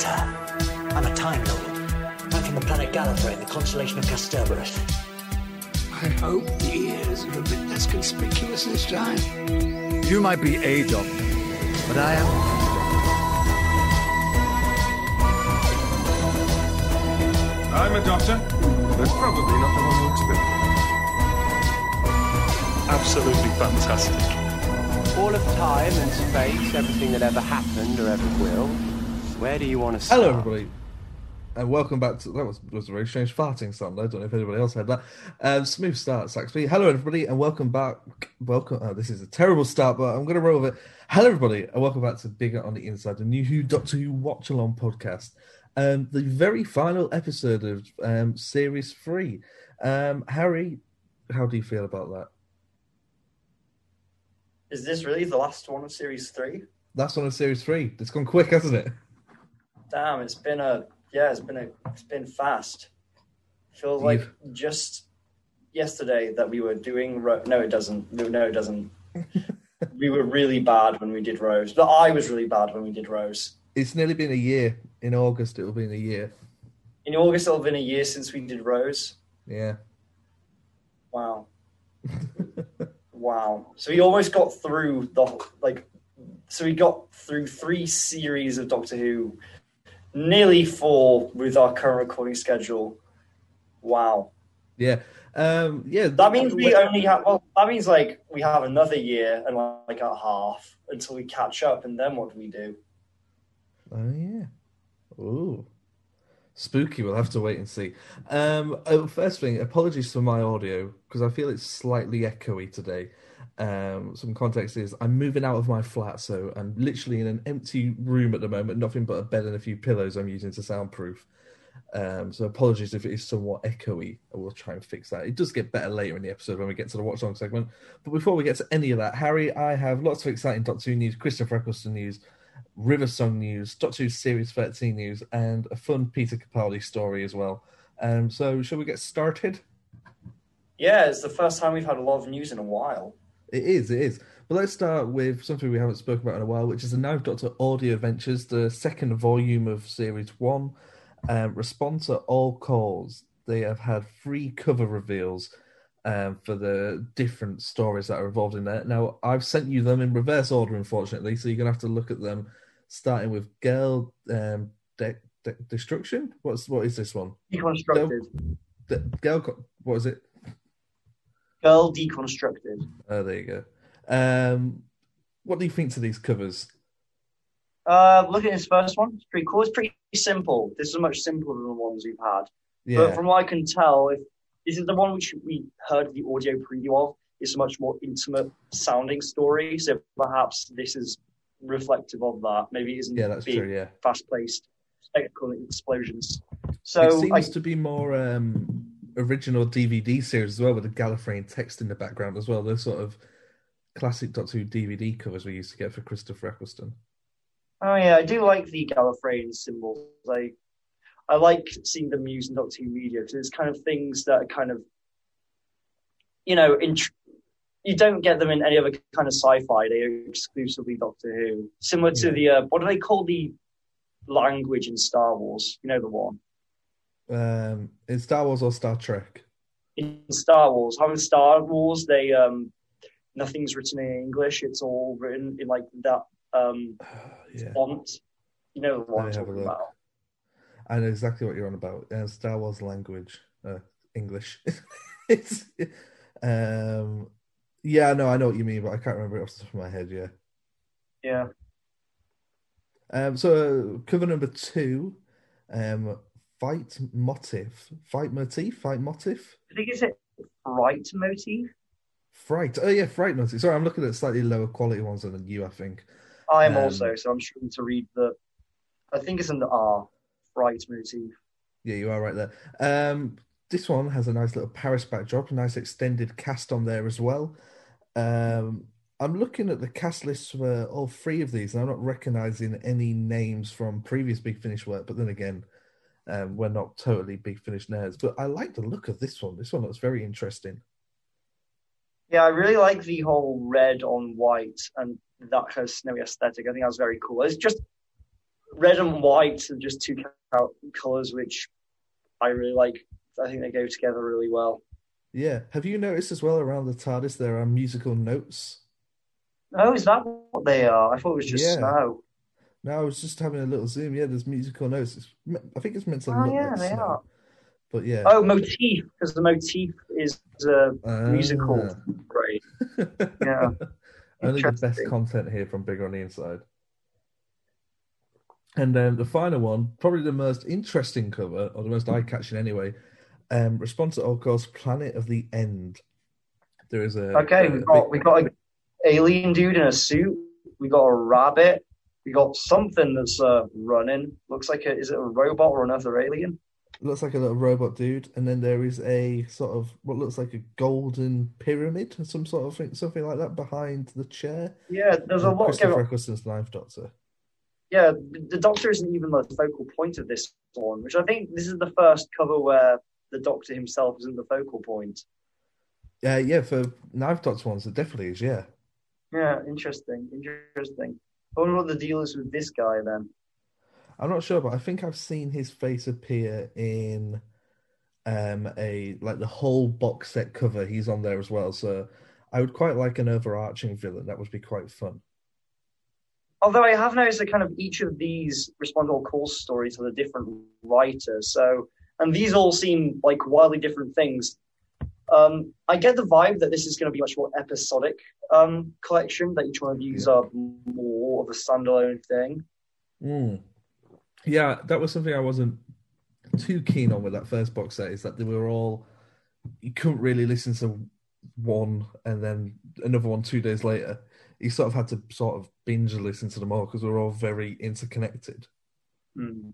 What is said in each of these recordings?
Doctor. I'm a Time Lord. I'm from the planet Gallifrey in the constellation of Kasterborous. I hope the ears are a bit less conspicuous this time. You might be a doctor, but I am. I'm a doctor, but probably not the one you expected. Absolutely fantastic. All of time and space, everything that ever happened or ever will. Where do you want to start? Hello, everybody, and welcome back to that was was a very strange farting sound. I don't know if anybody else had that. Um, smooth start, Saxby. Hello, everybody, and welcome back. Welcome. Oh, this is a terrible start, but I'm going to roll with it. Hello, everybody, and welcome back to Bigger on the Inside, the new Who Doctor Who Watch Along podcast. Um, the very final episode of um, Series Three. Um, Harry, how do you feel about that? Is this really the last one of series three? That's one of Series Three. It's gone quick, hasn't it? Damn, it's been a yeah, it's been a it's been fast. Feels like just yesterday that we were doing Ro- no, it doesn't. No, no, it doesn't. we were really bad when we did Rose. But I was really bad when we did Rose. It's nearly been a year. In August, it will be in a year. In August, it'll have been a year since we did Rose. Yeah. Wow. wow. So we almost got through the like. So we got through three series of Doctor Who, nearly four with our current recording schedule. Wow. Yeah. Um, yeah. That means we only have. Well, that means like we have another year and like a half until we catch up, and then what do we do? Oh yeah. Ooh. Spooky. We'll have to wait and see. Um, oh, first thing, apologies for my audio because I feel it's slightly echoey today. Um, some context is I'm moving out of my flat, so I'm literally in an empty room at the moment. Nothing but a bed and a few pillows I'm using to soundproof. Um, so apologies if it is somewhat echoey. I will try and fix that. It does get better later in the episode when we get to the watch along segment. But before we get to any of that, Harry, I have lots of exciting Doctor Who news, Christopher Eccleston news, River Song news, Doctor Who Series 13 news, and a fun Peter Capaldi story as well. Um, so shall we get started? Yeah, it's the first time we've had a lot of news in a while. It is, it is. But let's start with something we haven't spoken about in a while, which is the Ninth Doctor Audio Adventures, the second volume of Series 1. Um, respond to all calls. They have had three cover reveals um, for the different stories that are involved in there. Now, I've sent you them in reverse order, unfortunately, so you're going to have to look at them, starting with Girl um, De- De- Destruction. What's What is this one? Deconstructed. De- Girl, what is it? Girl deconstructed. Oh, there you go. Um, what do you think to these covers? Uh, look at this first one. It's pretty cool. It's pretty simple. This is much simpler than the ones we've had. Yeah, But from what I can tell, if this is the one which we heard the audio preview of, it's a much more intimate sounding story. So perhaps this is reflective of that. Maybe it isn't yeah, that's big, true. Yeah, fast paced spectacle explosions. it So seems I, to be more um, original DVD series as well, with the Gallifreyan text in the background as well. Those sort of classic Doctor Who DVD covers we used to get for Christopher Eccleston. oh yeah, I do like the Gallifreyan symbols. I I like seeing them used in Doctor Who media because it's kind of things that are kind of you know in, you don't get them in any other kind of sci-fi. They are exclusively Doctor Who. Similar to the uh, what do they call the language in Star Wars? You know the one Um, in Star Wars or Star Trek? in Star Wars. How in Star Wars they um nothing's written in English. It's all written in like that um yeah, font. You know one I'm have a talking look. about. I know exactly what you're on about. Uh, Star Wars language, uh, English. it's, um, yeah, no, I know what you mean, but I can't remember it off the top of my head. Yeah. Yeah. Um, so uh, cover number two, um, fight motif, fight motif, fight motif, I think it's a right motif. fright. Oh yeah, fright motif. Sorry, I'm looking at slightly lower quality ones than you. I think. I am Um, also, so I'm struggling to read the. I think it's in the R, right motif. Yeah, you are right there. Um, this one has a nice little Paris backdrop, a nice extended cast on there as well. Um, I'm looking at the cast list for all three of these, and I'm not recognizing any names from previous Big Finish work. But then again, um, we're not totally Big Finish nerds. But I like the look of this one. This one looks very interesting. Yeah, I really like the whole red on white and that kind of snowy aesthetic. I think that's very cool. It's just red and white are just two colors which I really like. I think they go together really well. Yeah. Have you noticed as well around the TARDIS there are musical notes? Oh, is that what they are? I thought it was just Yeah. snow. No, I was just having a little zoom. Yeah, there's musical notes. It's, I think it's meant to Oh, look yeah, like they snow. are. But yeah. Oh, motif because the motif is uh, musical. Great. Yeah. Only the best content here from Bigger on the Inside. And um, the final one, probably the most interesting cover, or the most eye catching anyway. Um, Respond to All Calls Planet of the End. There is a Okay, a we got big- we got an alien dude in a suit. We got a rabbit. We got something that's uh, running. Looks like a is it a robot or another alien? looks like a little robot dude, and then there is a sort of what looks like a golden pyramid, some sort of thing, something like that behind the chair. Yeah, there's a lot Christopher. Eccleston's Ninth Doctor. Yeah, the Doctor isn't even the focal point of this one, which I think this is the first cover where the Doctor himself isn't the focal point. Yeah, yeah, for Ninth Doctor ones, it definitely is. Yeah. Yeah, interesting, interesting. I wonder what the deal is with this guy then. I'm not sure, but I think I've seen his face appear in um a like the whole box set cover. He's on there as well, so I would quite like an overarching villain. That would be quite fun. Although I have noticed that kind of each of these respond All Calls stories have a different writer. So, and these all seem like wildly different things. Um, I get the vibe that this is going to be much more episodic um, collection. That each one of these are more of a standalone thing. Mm. Yeah, that was something I wasn't too keen on with that first box set. Is that they were all you couldn't really listen to one and then another one two days later. You sort of had to sort of binge listen to them all because they were all very interconnected. Hmm.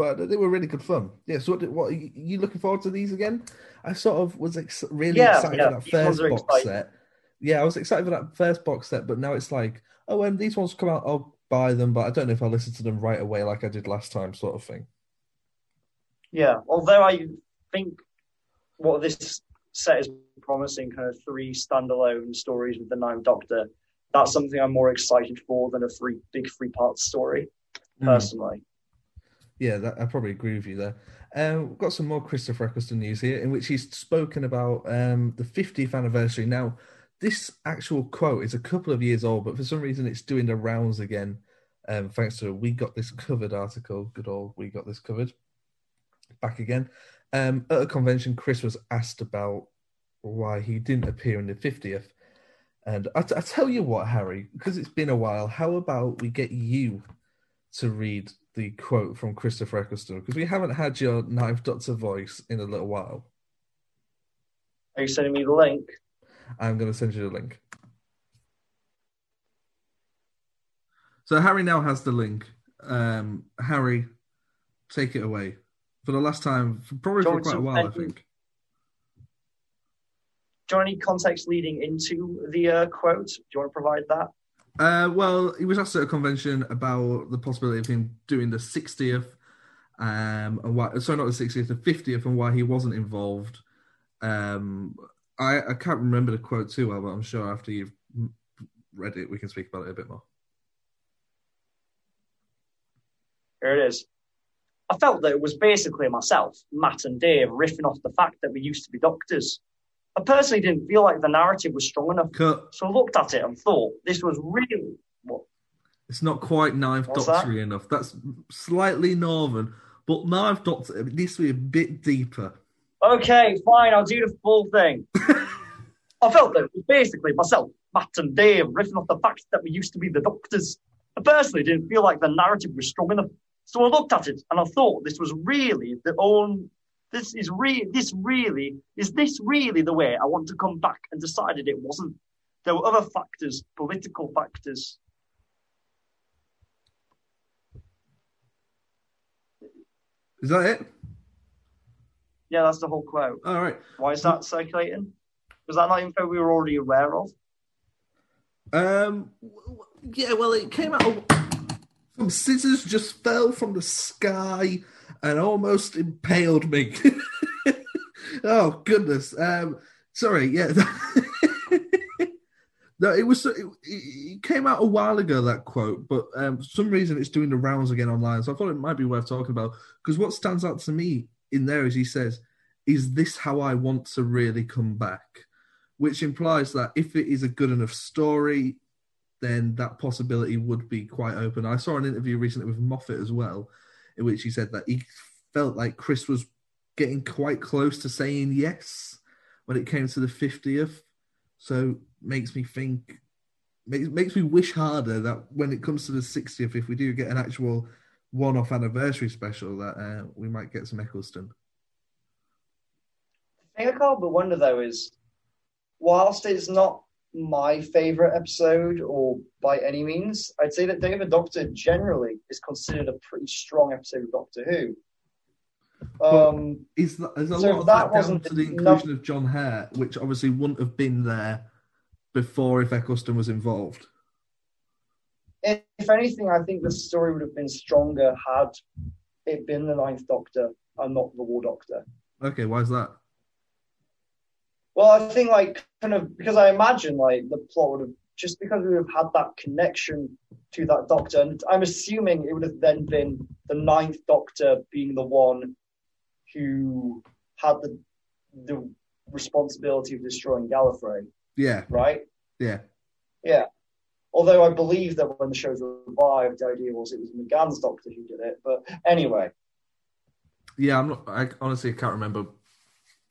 But they were really good fun. Yeah. So, what, what are you looking forward to these again? I sort of was ex- really Yeah, excited yeah, for that first box exciting. set. Yeah, I was excited for that first box set, but now it's like, oh, when these ones come out, I'll buy them, but I don't know if I'll listen to them right away like I did last time, sort of thing. Yeah, although I think what this set is promising, kind of three standalone stories with the Ninth Doctor, that's something I'm more excited for than a three big three part story, Hmm. personally. Yeah, that, I probably agree with you there. Um, we've got some more Christopher Eccleston news here, in which he's spoken about um, the 50th anniversary. Now, this actual quote is a couple of years old, but for some reason it's doing the rounds again, um, thanks to a We Got This Covered article. Good old We Got This Covered. Back again. Um, at a convention, Chris was asked about why he didn't appear in the 50th. And I, I tell you what, Harry, because it's been a while, how about we get you to read the quote from Christopher Eccleston? Because we haven't had your Ninth Doctor voice in a little while. Are you sending me the link? I'm going to send you the link. So Harry now has the link. Um, Harry, take it away. For the last time, for- probably for quite a while, I think. Do you want any context leading into the uh, quote? Do you want to provide that? Uh, well, he was asked at a convention about the possibility of him doing the 60th, um, and why, sorry, not the 60th, the 50th, and why he wasn't involved. Um, I, I can't remember the quote too well, but I'm sure after you've read it, we can speak about it a bit more. Here it is. I felt that it was basically myself, Matt, and Dave riffing off the fact that we used to be doctors. I personally didn't feel like the narrative was strong enough, Cut. so I looked at it and thought this was really what It's not quite Ninth Doctor enough. That's slightly northern, but Ninth Doctor it needs to be a bit deeper. Okay, fine, I'll do the full thing. I felt that basically myself, Matt, and Dave riffing off the fact that we used to be the doctors. I personally didn't feel like the narrative was strong enough, so I looked at it and I thought this was really the own. This is re- This really is this really the way I want to come back, and decided it wasn't. There were other factors, political factors. Is that it? Yeah, that's the whole quote. All right. Why is that circulating? Was that not info we were already aware of? Um. Yeah. Well, it came out. of- Some scissors just fell from the sky and almost impaled me. oh goodness. Um. Sorry. Yeah. No, it was. It, it came out a while ago that quote, but um, for some reason it's doing the rounds again online. So I thought it might be worth talking about because what stands out to me in there is he says, "Is this how I want to really come back?" Which implies that if it is a good enough story, then that possibility would be quite open. I saw an interview recently with Moffat as well, in which he said that he felt like Chris was getting quite close to saying yes when it came to the 50th. So makes me think, makes, makes me wish harder that when it comes to the 60th, if we do get an actual one off anniversary special, that uh, we might get some Eccleston. The thing I can't but wonder though is, whilst it's not my favorite episode or by any means, I'd say that Day of the Doctor generally is considered a pretty strong episode of Doctor Who. Um, is, that, is a so lot of that that wasn't to the enough- inclusion of John Hurt, which obviously wouldn't have been there before if Eccleston was involved? if, if anything, I think the story would have been stronger had it been the Ninth Doctor and not the War Doctor. Okay, why is that? Well, I think like kind of because I imagine like the plot would have just because we would have had that connection to that Doctor, and I'm assuming it would have then been the Ninth Doctor being the one who had the the responsibility of destroying Gallifrey, Yeah, right? yeah. Yeah. Although I believe that when the show's revived, the idea was it was McGann's Doctor who did it. But anyway, Yeah, I'm not. I honestly can't remember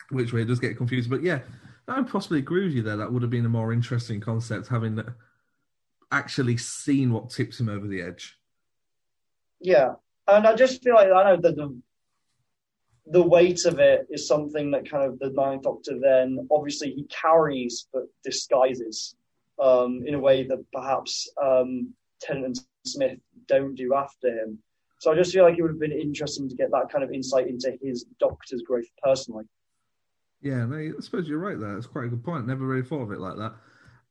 which way it does get confused, but yeah, I possibly agree with you there. That would have been a more interesting concept, having actually seen what tips him over the edge. yeah. And I just feel like I know that the the weight of it is something that kind of the Ninth Doctor then obviously he carries but disguises um, in a way that perhaps um, Tennant and Smith don't do after him. So I just feel like it would have been interesting to get that kind of insight into his Doctor's growth personally. Yeah, no, I suppose you're right there. That's quite a good point. Never really thought of it like that.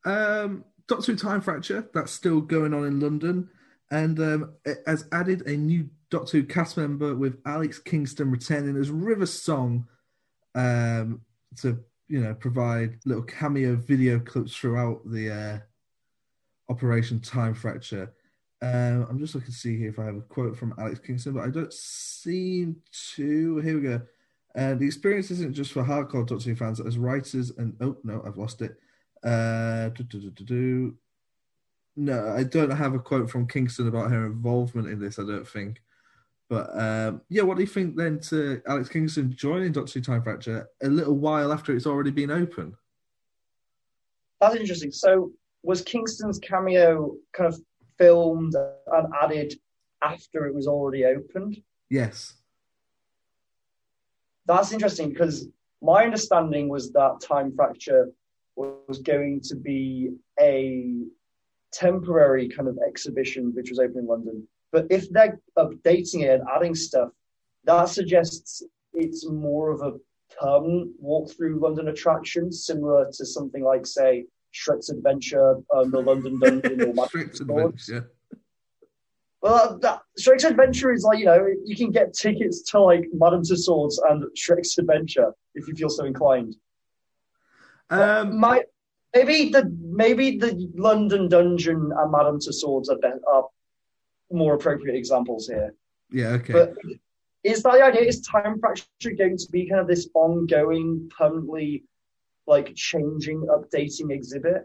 Um, Doctor Who Time Fracture, that's still going on in London, and um, it has added a new Doctor Who cast member with Alex Kingston returning as River Song um, to, you know, provide little cameo video clips throughout the uh, Operation Time Fracture. Um, I'm just looking to see here if I have a quote from Alex Kingston, but I don't seem to. Here we go. Uh, the experience isn't just for hardcore Doctor Who fans. As writers and oh no, I've lost it. Uh. No, I don't have a quote from Kingston about her involvement in this. I don't think. But um, yeah, what do you think then to Alex Kingston joining Doctor Who Time Fracture a little while after it's already been open? That's interesting. So was Kingston's cameo kind of filmed and added after it was already opened? Yes. That's interesting because my understanding was that Time Fracture was going to be a temporary kind of exhibition which was open in London. But if they're updating it and adding stuff, that suggests it's more of a permanent walk through London attraction, similar to something like, say, Shrek's Adventure, um, the London Dungeon, or Magic. Adventure. Well, that, Shrek's Adventure is like, you know, you can get tickets to like Madame Tussauds and Shrek's Adventure if you feel so inclined. Um, My, maybe the maybe the London Dungeon and Madame Tussauds are, be, are more appropriate examples here. yeah, okay. But is that the idea? Is Time Fracture going to be kind of this ongoing, permanently like changing, updating exhibit?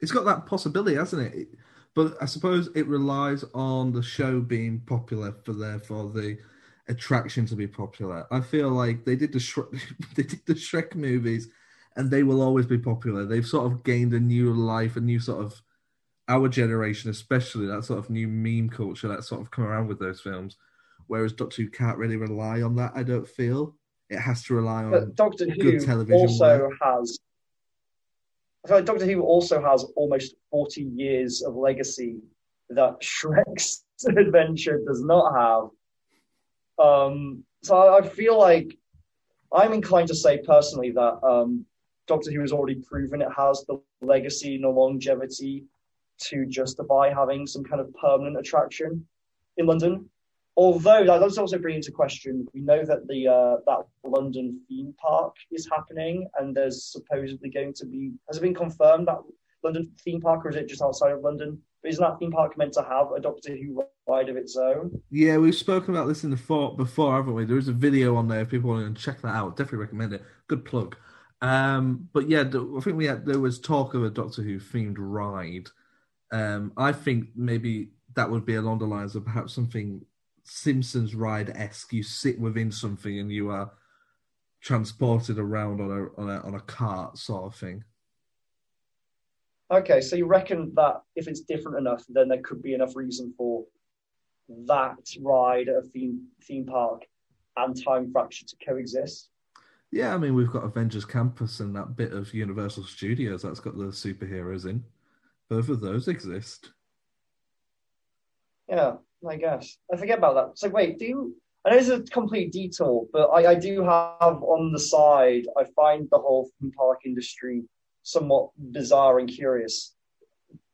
it's got that possibility, hasn't it? But I suppose it relies on the show being popular for therefore the attraction to be popular. I feel like they did the Shrek, they did the Shrek movies, and they will always be popular. They've sort of gained a new life, a new sort of our generation, especially that sort of new meme culture that's sort of come around with those films. Whereas Doctor Who can't really rely on that. I don't feel it has to rely on But Doctor good Who television also work. has. I feel like Doctor Who also has almost forty years of legacy that Shrek's Adventure does not have. Um, so I I feel like I'm inclined to say personally that um, Doctor Who has already proven it has the legacy and the longevity to justify having some kind of permanent attraction in London. Although that does also bring into question, we know that the uh, that London theme park is happening, and there's supposedly going to be has it been confirmed that London theme park, or is it just outside of London? But isn't that theme park meant to have a Doctor Who ride of its own? Yeah, we've spoken about this in the fort before, haven't we? There is a video on there if people want to check that out. Definitely recommend it. Good plug. Um, but yeah, I think we had there was talk of a Doctor Who themed ride. Um, I think maybe that would be along the lines of perhaps something Simpsons ride esque. You sit within something and you are transported around on a on a on a cart sort of thing. Okay, so you reckon that if it's different enough, then there could be enough reason for that ride at a theme theme park and Time Fracture to coexist? Yeah, I mean we've got Avengers Campus and that bit of Universal Studios that's got the superheroes in. Both of those exist. Yeah, I guess. I forget about that. So wait, do you I know it's a complete detour, but I, I do have on the side, I find the whole theme park industry somewhat bizarre and curious.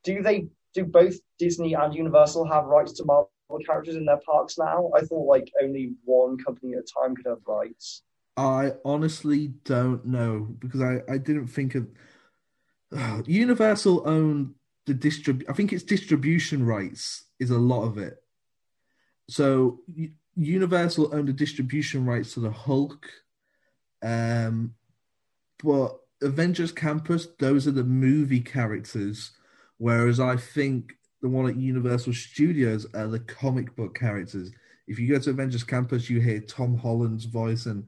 Do they do both Disney and Universal have rights to Marvel characters in their parks now? I thought like only one company at a time could have rights. I honestly don't know because I, I didn't think of Universal owned the distrib. I think it's distribution rights is a lot of it. So Universal owned the distribution rights to the Hulk, um, but Avengers Campus, those are the movie characters, whereas I think the one at Universal Studios are the comic book characters. If you go to Avengers Campus, you hear Tom Holland's voice and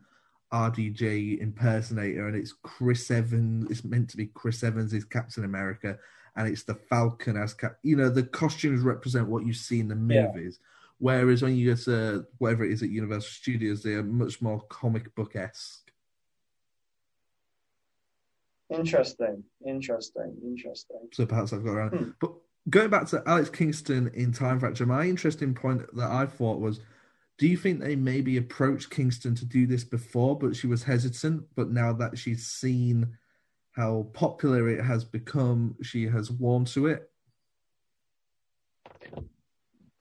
RDJ impersonator, and it's Chris Evans. It's meant to be Chris Evans is Captain America, and it's the Falcon as Cap. You know, the costumes represent what you see in the movies. Yeah. Whereas when you go to whatever it is at Universal Studios, they are much more comic book esque. Interesting, interesting, interesting. So perhaps I've got around. Hmm. But going back to Alex Kingston in Time Fracture, my interesting point that I thought was do you think they maybe approached Kingston to do this before, but she was hesitant? But now that she's seen how popular it has become, she has warmed to it?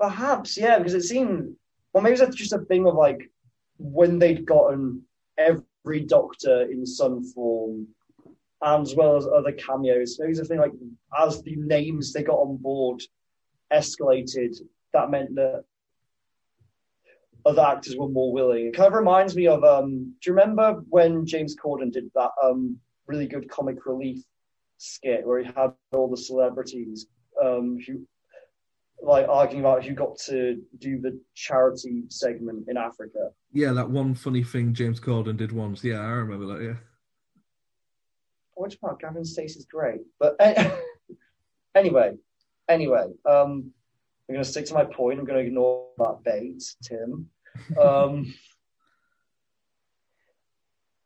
Perhaps, yeah, because it seemed, well, maybe that's just a thing of like when they'd gotten every doctor in some form as well as other cameos. Maybe the thing like as the names they got on board escalated, that meant that other actors were more willing. It kind of reminds me of um, do you remember when James Corden did that um, really good comic relief skit where he had all the celebrities um, who like arguing about who got to do the charity segment in Africa. Yeah, that one funny thing James Corden did once. Yeah, I remember that. Yeah which part Gavin Stacey's great. But anyway, anyway, um, I'm going to stick to my point. I'm going to ignore that bait, Tim. Um,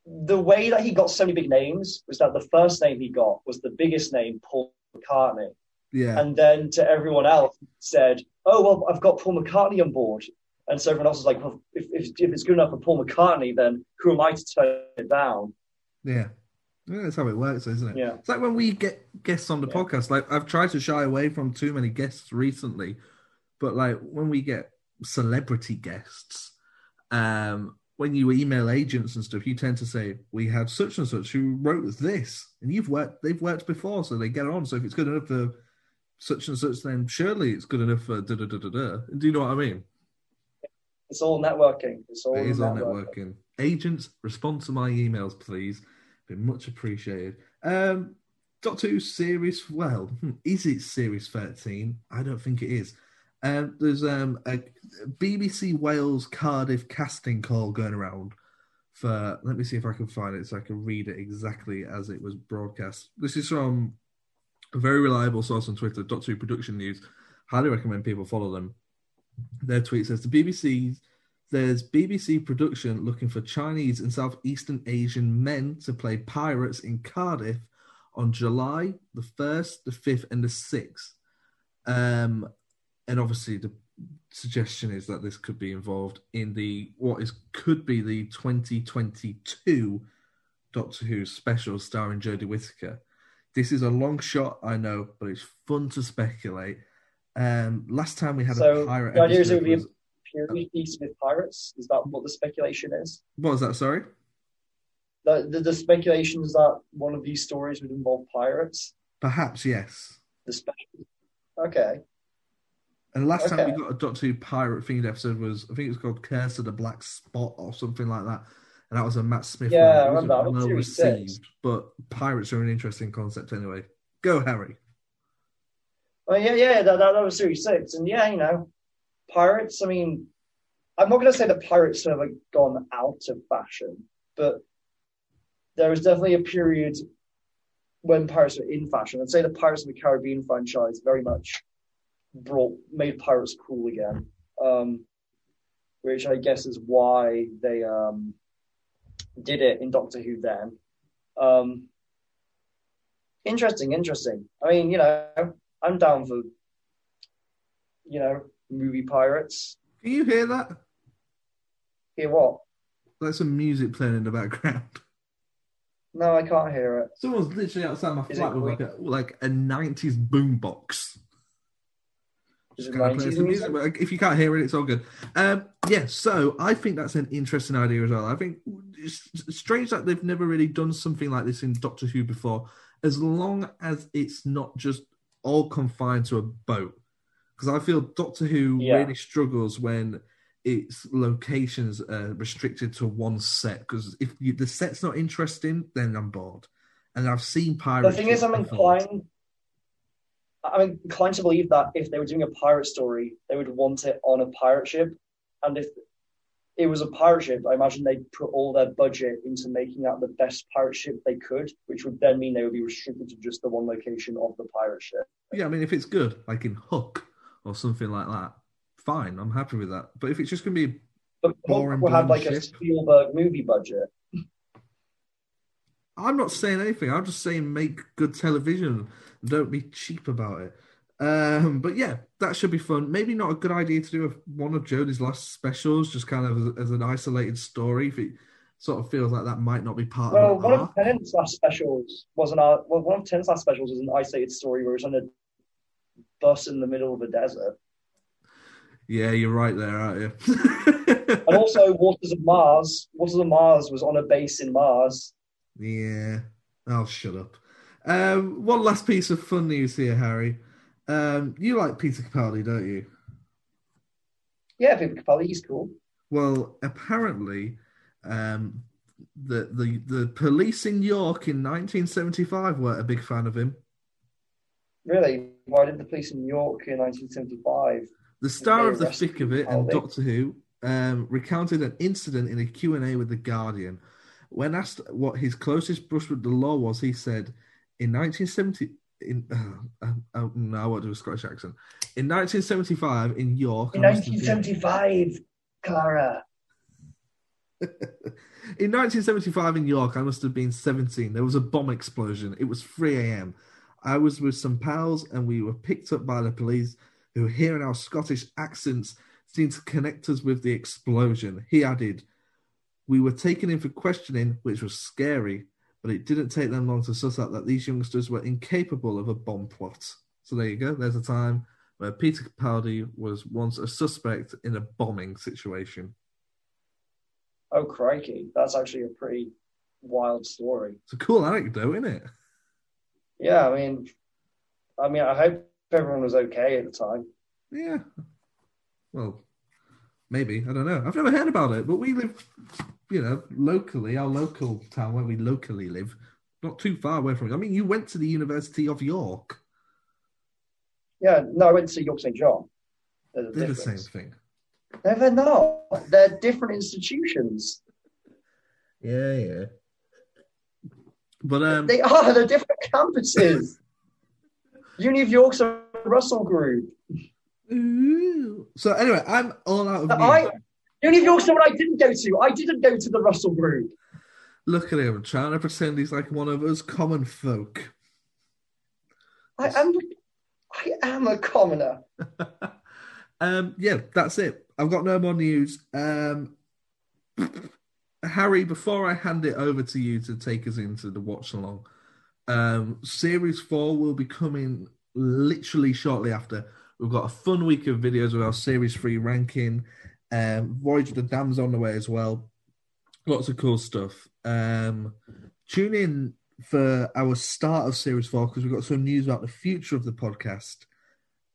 the way that he got so many big names was that the first name he got was the biggest name, Paul McCartney. Yeah. And then to everyone else said, "Oh well, I've got Paul McCartney on board." And so everyone else was like, well, if, if, if it's good enough for Paul McCartney, then who am I to turn it down? Yeah. Yeah, that's how it works, isn't it? Yeah. It's like when we get guests on the yeah. podcast. Like I've tried to shy away from too many guests recently, but like when we get celebrity guests, um, when you email agents and stuff, you tend to say we have such and such who wrote this, and you've worked. They've worked before, so they get on. So if it's good enough for such and such, then surely it's good enough for da da da da da. Do you know what I mean? It's all networking. It's all. It is networking. all networking. Agents, respond to my emails, please. Been much appreciated. Um, Doctor Who series, well, hmm, is it series 13? I don't think it is. Um, there's um, a BBC Wales Cardiff casting call going around for, let me see if I can find it so I can read it exactly as it was broadcast. This is from a very reliable source on Twitter, Doctor Who Production News. Highly recommend people follow them. Their tweet says the BBC there's BBC production looking for Chinese and Southeastern Asian men to play pirates in Cardiff on July the 1st, the 5th, and the 6th. Um, and obviously, the suggestion is that this could be involved in the what is could be the 2022 Doctor Who special starring Jodie Whittaker. This is a long shot, I know, but it's fun to speculate. Um, last time we had so a pirate. The idea is it would be was, period piece with pirates? Is that what the speculation is? What was that? Sorry. The, the, the speculation is that one of these stories would involve pirates. Perhaps yes. The special. Okay. And last time we got a Doctor Who pirate themed episode was I think it was called Curse of the Black Spot or something like that. And that was a Matt Smith Yeah, one. I remember that. well Series six. received, but pirates are an interesting concept anyway. Go Harry. Oh yeah, yeah, that, that, that was series six, and yeah, you know, pirates. I mean, I'm not going to say the pirates have like, gone out of fashion, but there was definitely a period when pirates were in fashion. I'd say the Pirates of the Caribbean franchise very much brought made pirates cool again, um, which I guess is why they um, did it in Doctor Who then. Um, interesting, interesting. I mean, you know, I'm down for, you know, movie pirates. Can you hear that? Hear what? There's some music playing in the background. No, I can't hear it. Someone's literally outside my flat with like a, like a 90s boombox. Is it Just kinda play some music? music, If you can't hear it, it's all good. Um, yeah, so I think that's an interesting idea as well. I think it's strange that they've never really done something like this in Doctor Who before, as long as it's not just all confined to a boat. Because I feel Doctor Who Yeah. really struggles when its locations are restricted to one set. Because if you, the set's not interesting, then I'm bored. And I've seen pirates. The thing is, I'm inclined. I'm inclined to believe that if they were doing a pirate story, they would want it on a pirate ship, and if it was a pirate ship, I imagine they'd put all their budget into making that the best pirate ship they could, which would then mean they would be restricted to just the one location of the pirate ship. Yeah, I mean, if it's good, like in Hook or something like that, fine, I'm happy with that. But if it's just going to be But Boring Hook will have like a ship. Spielberg movie budget. I'm not saying anything. I'm just saying make good television. Don't be cheap about it. Um, but yeah, that should be fun. Maybe not a good idea to do a, one of Jodie's last specials, just kind of as, as an isolated story. If it sort of feels like that might not be part Well, of one it. of Tennant's last specials was an art. Well, one of Tennant's last specials was an isolated story where it's on a bus in the middle of a desert, Yeah, you're right there, aren't you? and also Waters of Mars. Waters of Mars was on a base in Mars. Yeah, I'll shut up. Um, one last piece of fun news here, Harry. Um, you like Peter Capaldi, don't you? Yeah, Peter Capaldi, he's cool. Well, apparently, um, the the the police in York in 1975 weren't a big fan of him. Really, why did the police in York in 1975? The star of the thick of it and Doctor Who um, recounted an incident in a Q&A with The Guardian. When asked what his closest brush with the law was, he said, in 1970... In, uh, uh, no, I won't do a Scottish accent. In 1975, in York... In I must have been- 1975, Clara. In 1975 in York, I must have been 17. There was a bomb explosion. It was 3 a.m. I was with some pals and we were picked up by the police who, hearing our Scottish accents, seemed to connect us with the explosion. He added, We were taken in for questioning, which was scary, but it didn't take them long to suss out that these youngsters were incapable of a bomb plot. So there you go. There's a time where Peter Capaldi was once a suspect in a bombing situation. Oh, crikey. That's actually a pretty wild story. It's a cool anecdote, isn't it? Yeah, I mean, I mean, I hope everyone was okay at the time. Yeah. Well, maybe. I don't know. I've never heard about it, but we live, you know, locally, our local town where we locally live, not too far away from it. I mean, you went to the University of York. Yeah, no, I went to York St. John. There's a They're the same thing. No, they're not. They're different institutions. Yeah, yeah. But um, They are. They're different campuses. Uni of York's a Russell Group. ooh. so anyway, I'm all out of The news. I, Of York's the one I didn't go to. I didn't go to the Russell Group. Look at him trying to pretend he's like one of us common folk. I am. I am a commoner. um, yeah, that's it. I've got no more news. Um, Harry, before I hand it over to you to take us into the watch along, um, series four will be coming literally shortly after. We've got a fun week of videos with our series three ranking. Um, Voyage of the Damned on the way as well. Lots of cool stuff. Um, tune in for our start of series four because we've got some news about the future of the podcast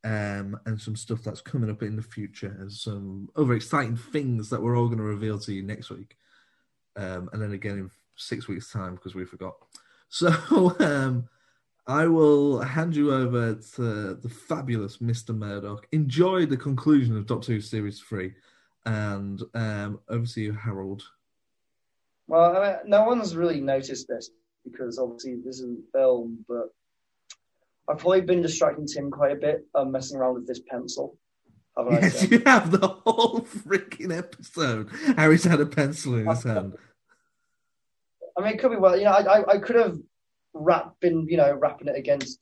um, and some stuff that's coming up in the future and some other exciting things that we're all going to reveal to you next week. Um, and then again in six weeks' time because we forgot. So um, I will hand you over to the fabulous Mr. Murdoch. Enjoy the conclusion of Doctor Who Series 3. And um, over to you, Harold. Well, I mean, no one's really noticed this because obviously this isn't film, but I've probably been distracting Tim quite a bit, um, messing around with this pencil. Yes, you have the whole freaking episode. Harry's had a pencil in his hand. I mean, it could be well. You know, I I, I could have wrap been you know wrapping it against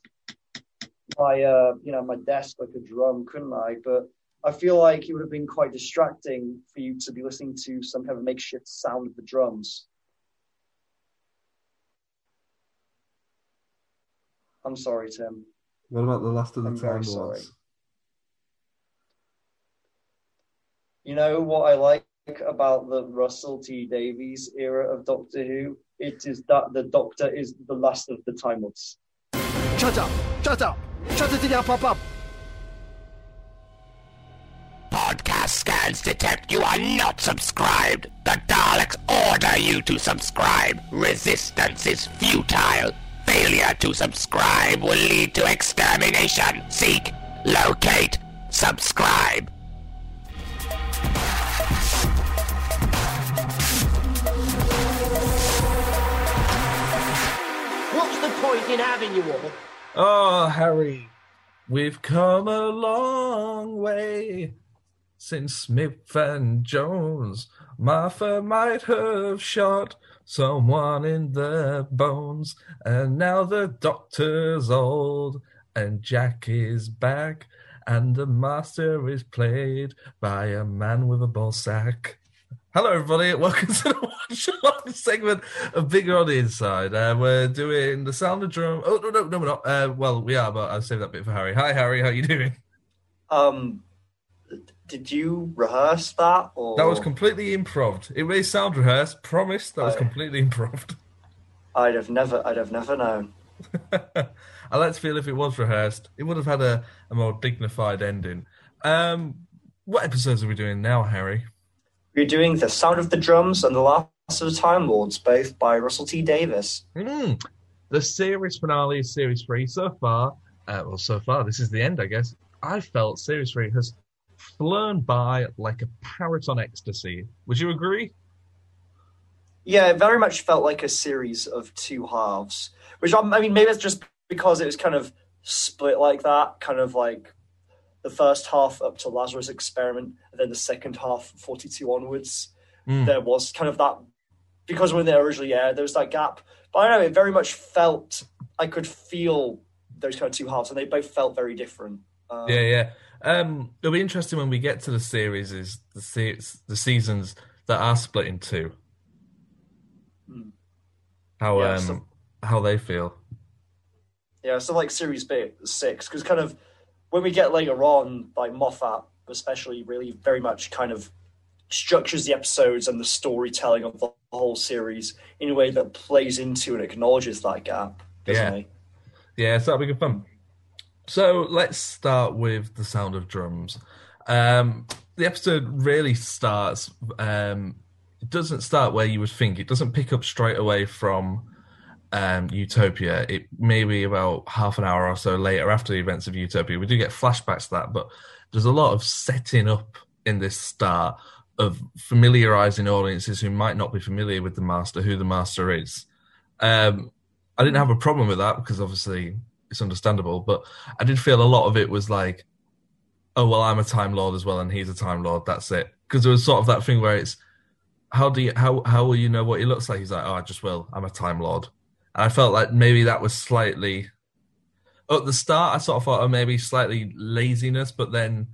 my uh you know my desk like a drum, couldn't I? But I feel like it would have been quite distracting for you to be listening to some kind of makeshift sound of the drums. I'm sorry, Tim. What about the last of the I'm Time sorry. You know what I like about the Russell T Davies era of Doctor Who? It is that the Doctor is the last of the Time Lords. Shut up! Shut up! Shut it down, pop up! Scans detect you are not subscribed. The Daleks order you to subscribe. Resistance is futile. Failure to subscribe will lead to extermination. Seek, locate, subscribe. What's the point in having you all? Oh, Harry, we've come a long way since Smith and Jones. Martha might have shot someone in the bones, and now the doctor's old, and Jack is back, and the master is played by a man with a ball sack. Hello, everybody. Welcome to the watch segment of Bigger on the Inside. Uh, we're doing the sound of drum. Oh no, no, no, we're not. Uh, well, we are, but I'll save that bit for Harry. Hi, Harry. How you doing? Um, did you rehearse that? Or That was completely improv. It may sound rehearsed. Promise, that was Oh. completely improv. I'd have never, I'd have never known. I like to feel if it was rehearsed, it would have had a, a more dignified ending. Um, what episodes are we doing now, Harry? We're doing the Sound of the Drums and the Last of the Time Lords, both by Russell T Davies. Mm, the series finale is series three so far. Uh, well, so far, this is the end, I guess. I felt series three has flown by like a parrot on ecstasy. Would you agree? Yeah, it very much felt like a series of two halves. Which um, I mean, maybe it's just because it was kind of split like that, kind of like the first half up to Lazarus Experiment, and then the second half, forty-two onwards. Mm. There was kind of that because when they originally aired, there was that gap. But I don't know, it very much felt I could feel those kind of two halves, and they both felt very different. Um, Yeah, yeah. Um, it'll be interesting when we get to the series, is the se- the seasons that are split in two. Hmm. How Yeah, um so- how they feel. Yeah, so like series six, because kind of when we get later on, like Moffat, especially, really very much kind of structures the episodes and the storytelling of the whole series in a way that plays into and acknowledges that gap, doesn't Yeah. he? Yeah, so that'll be good fun. So let's start with the sound of drums. Um, the episode really starts. Um, it doesn't start where you would think. It doesn't pick up straight away from um, Utopia. It may be about half an hour or so later after the events of Utopia. We do get flashbacks to that, but there's a lot of setting up in this start of familiarizing audiences who might not be familiar with the Master, who the Master is. Um, I didn't have a problem with that because obviously it's understandable, but I did feel a lot of it was like, oh well, I'm a Time Lord as well, and he's a Time Lord. That's it. Because there was sort of that thing where it's how do you how how will you know what he looks like? He's like, oh, I just will. I'm a Time Lord, and I felt like maybe that was slightly at the start. I sort of thought, oh, maybe slightly laziness, but then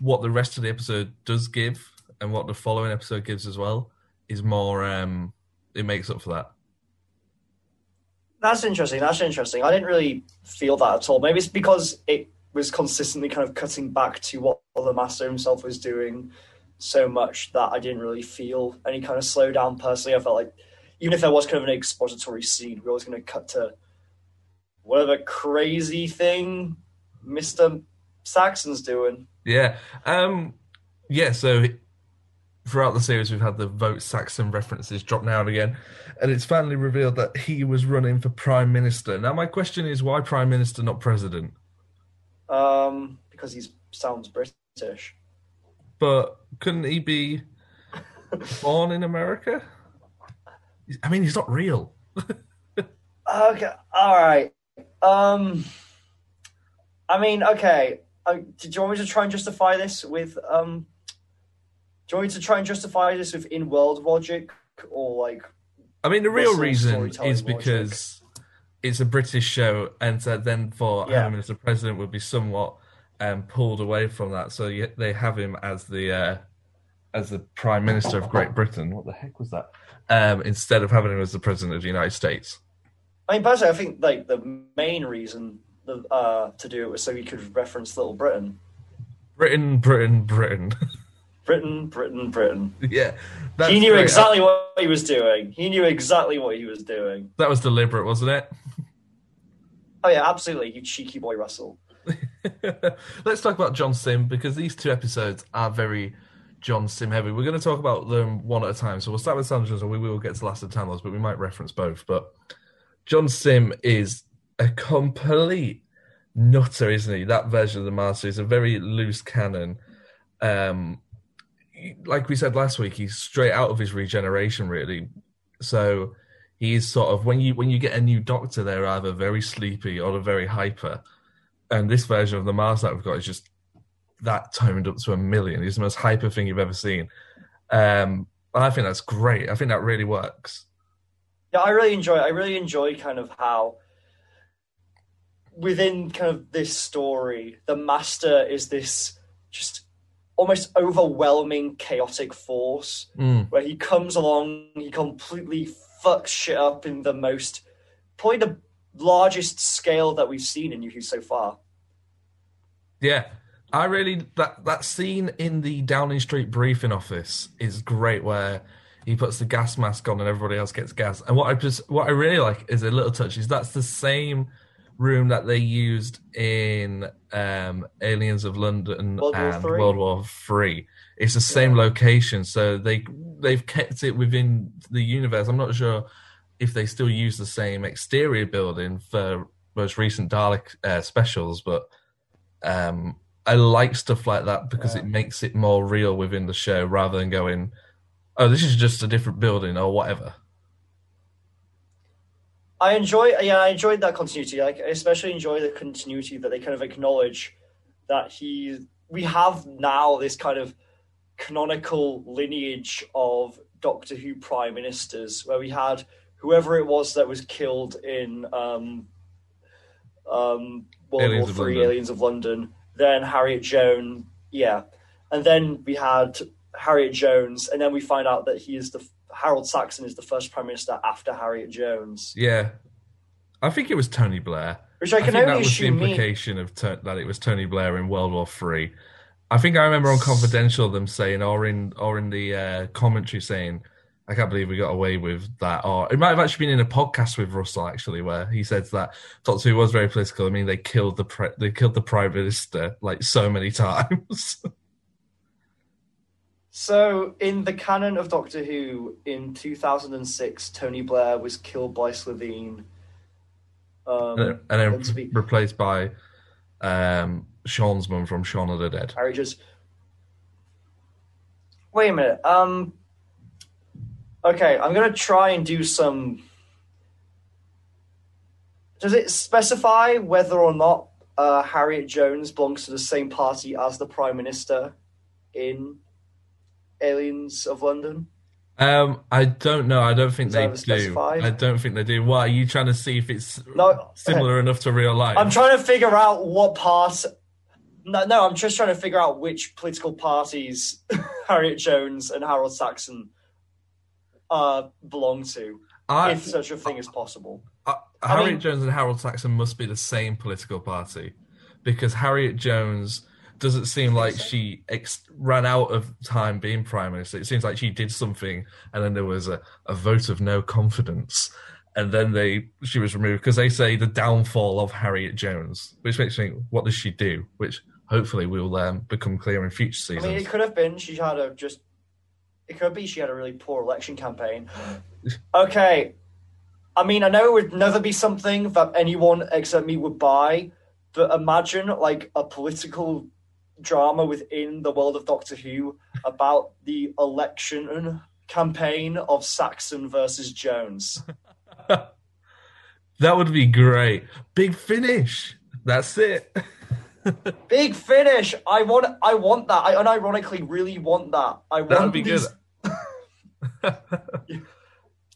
what the rest of the episode does give and what the following episode gives as well is more. um It makes up for that. That's interesting. That's interesting. I didn't really feel that at all. Maybe it's because it was consistently kind of cutting back to what the master himself was doing so much that I didn't really feel any kind of slowdown personally. I felt like even if there was kind of an expository scene, we're always going to cut to whatever crazy thing Mister Saxon's doing. Yeah. Um, yeah, so throughout the series, we've had the vote Saxon references drop now and again, and it's finally revealed that he was running for Prime Minister. Now, my question is why Prime Minister, not President? Um, because he sounds British. But couldn't he be born in America? I mean, he's not real. Okay, all right. Um, I mean, okay. Uh, did you want me to try and justify this with um? Do you want me to try and justify this with in-world logic or like? I mean, the real reason is logic? because it's a British show, and so then for Yeah. him as a president would be somewhat um, pulled away from that. So you, they have him as the uh, as the prime minister of Great Britain. What the heck was that? Um, instead of having him as the president of the United States. I mean, personally, I think like the main reason uh, to do it was so he could reference Little Britain. Britain, Britain, Britain. Britain, Britain, Britain. yeah, he knew great. exactly what he was doing. He knew exactly what he was doing. That was deliberate, wasn't it? Oh yeah, absolutely. You cheeky boy, Russell. Let's talk about John Simm because these two episodes are very John Simm heavy. We're going to talk about them one at a time. So we'll start with Sanders and we will get to Last of Time Lords, but we might reference both. But John Simm is a complete nutter, isn't he? That version of the Master is a very loose cannon. Um, like we said last week, he's straight out of his regeneration, really. So he's sort of when you when you get a new Doctor, they're either very sleepy or very hyper. And this version of the Master that we've got is just that toned up to a million. He's the most hyper thing you've ever seen. Um, I think that's great. I think that really works. Yeah, I really enjoy. I really enjoy kind of how within kind of this story, the master is this just almost overwhelming chaotic force Mm. where he comes along, he completely fucks shit up in the most probably the largest scale that we've seen in New so far. Yeah, I really that that scene in the Downing Street briefing office is great, where he puts the gas mask on and everybody else gets gas. And what I just what I really like is a little touch is that's the same room that they used in um, Aliens of London World War and Three? World War Three. It's the same location, so they they've kept it within the universe. I'm not sure if they still use the same exterior building for most recent Dalek uh, specials, but um, I like stuff like that because it makes it more real within the show rather than going, "Oh, this is just a different building" or whatever. I enjoy, yeah, I enjoyed that continuity. Like, I especially enjoy the continuity that they kind of acknowledge that he, we have now this kind of canonical lineage of Doctor Who prime ministers, where we had whoever it was that was killed in um, um, World Aliens War Three, Aliens of London, then Harriet Jones, yeah, and then we had Harriet Jones, and then we find out that he is the Harold Saxon is the first prime minister after Harriet Jones. Yeah, I think it was Tony Blair. Which I can think only that was the assume me- of to- that it was Tony Blair in World War Three. I think I remember on Confidential them saying, or in or in the uh, commentary saying, "I can't believe we got away with that." Or it might have actually been in a podcast with Russell actually, where he says that Doctor Who was very political. I mean, they killed the pre- they killed the prime minister like so many times. So, in the canon of Doctor Who, in 2006, Tony Blair was killed by Slitheen. Um, and then then be- replaced by um, Shaun's mum from Shaun of the Dead. Harry just. Wait a minute. Um. Okay, I'm gonna try and do some. Does it specify whether or not uh, Harriet Jones belongs to the same party as the Prime Minister in Aliens of London? Um, I don't know. I don't think they do. specified? I don't think they do. Why are you trying to see if it's No, similar enough to real life? I'm trying to figure out what part. No, no, I'm just trying to figure out which political parties Harriet Jones and Harold Saxon uh, belong to, I- if such a thing is possible. I Harriet mean- Jones and Harold Saxon must be the same political party because Harriet Jones doesn't seem like she ex- ran out of time being prime minister. It seems like she did something, and then there was a, a vote of no confidence, and then they she was removed because they say the downfall of Harriet Jones, which makes me think, what does she do? Which hopefully will um, become clear in future seasons. I mean, it could have been she had a just. It could be she had a really poor election campaign. Okay, I mean, I know it would never be something that anyone except me would buy, but imagine like a political drama within the world of Doctor Who about the election campaign of Saxon versus Jones. that would be great. Big finish. That's it. Big finish. I want. I want that. I unironically really want that. I want That would be good.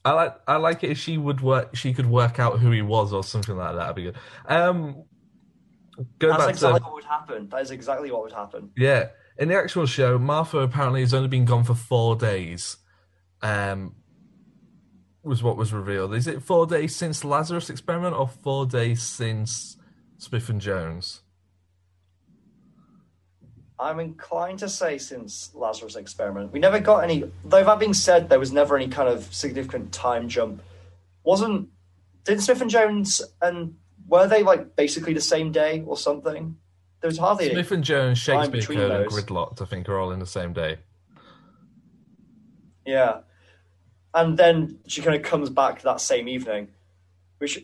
I like I like it if she would work she could work out who he was or something like that. That'd be good. Um go That's back exactly to what would happen. That is exactly what would happen. Yeah. In the actual show, Martha apparently has only been gone for four days. Um was what was revealed. Is it four days since Lazarus experiment or four days since Smith and Jones? I'm inclined to say since Lazarus experiment, we never got any. Though that being said, there was never any kind of significant time jump. Wasn't did Smith and Jones and were they like basically the same day or something? There was hardly Smith and Jones, Shakespeare and those. Gridlocked, I think, are all in the same day. Yeah. And then she kind of comes back that same evening, which I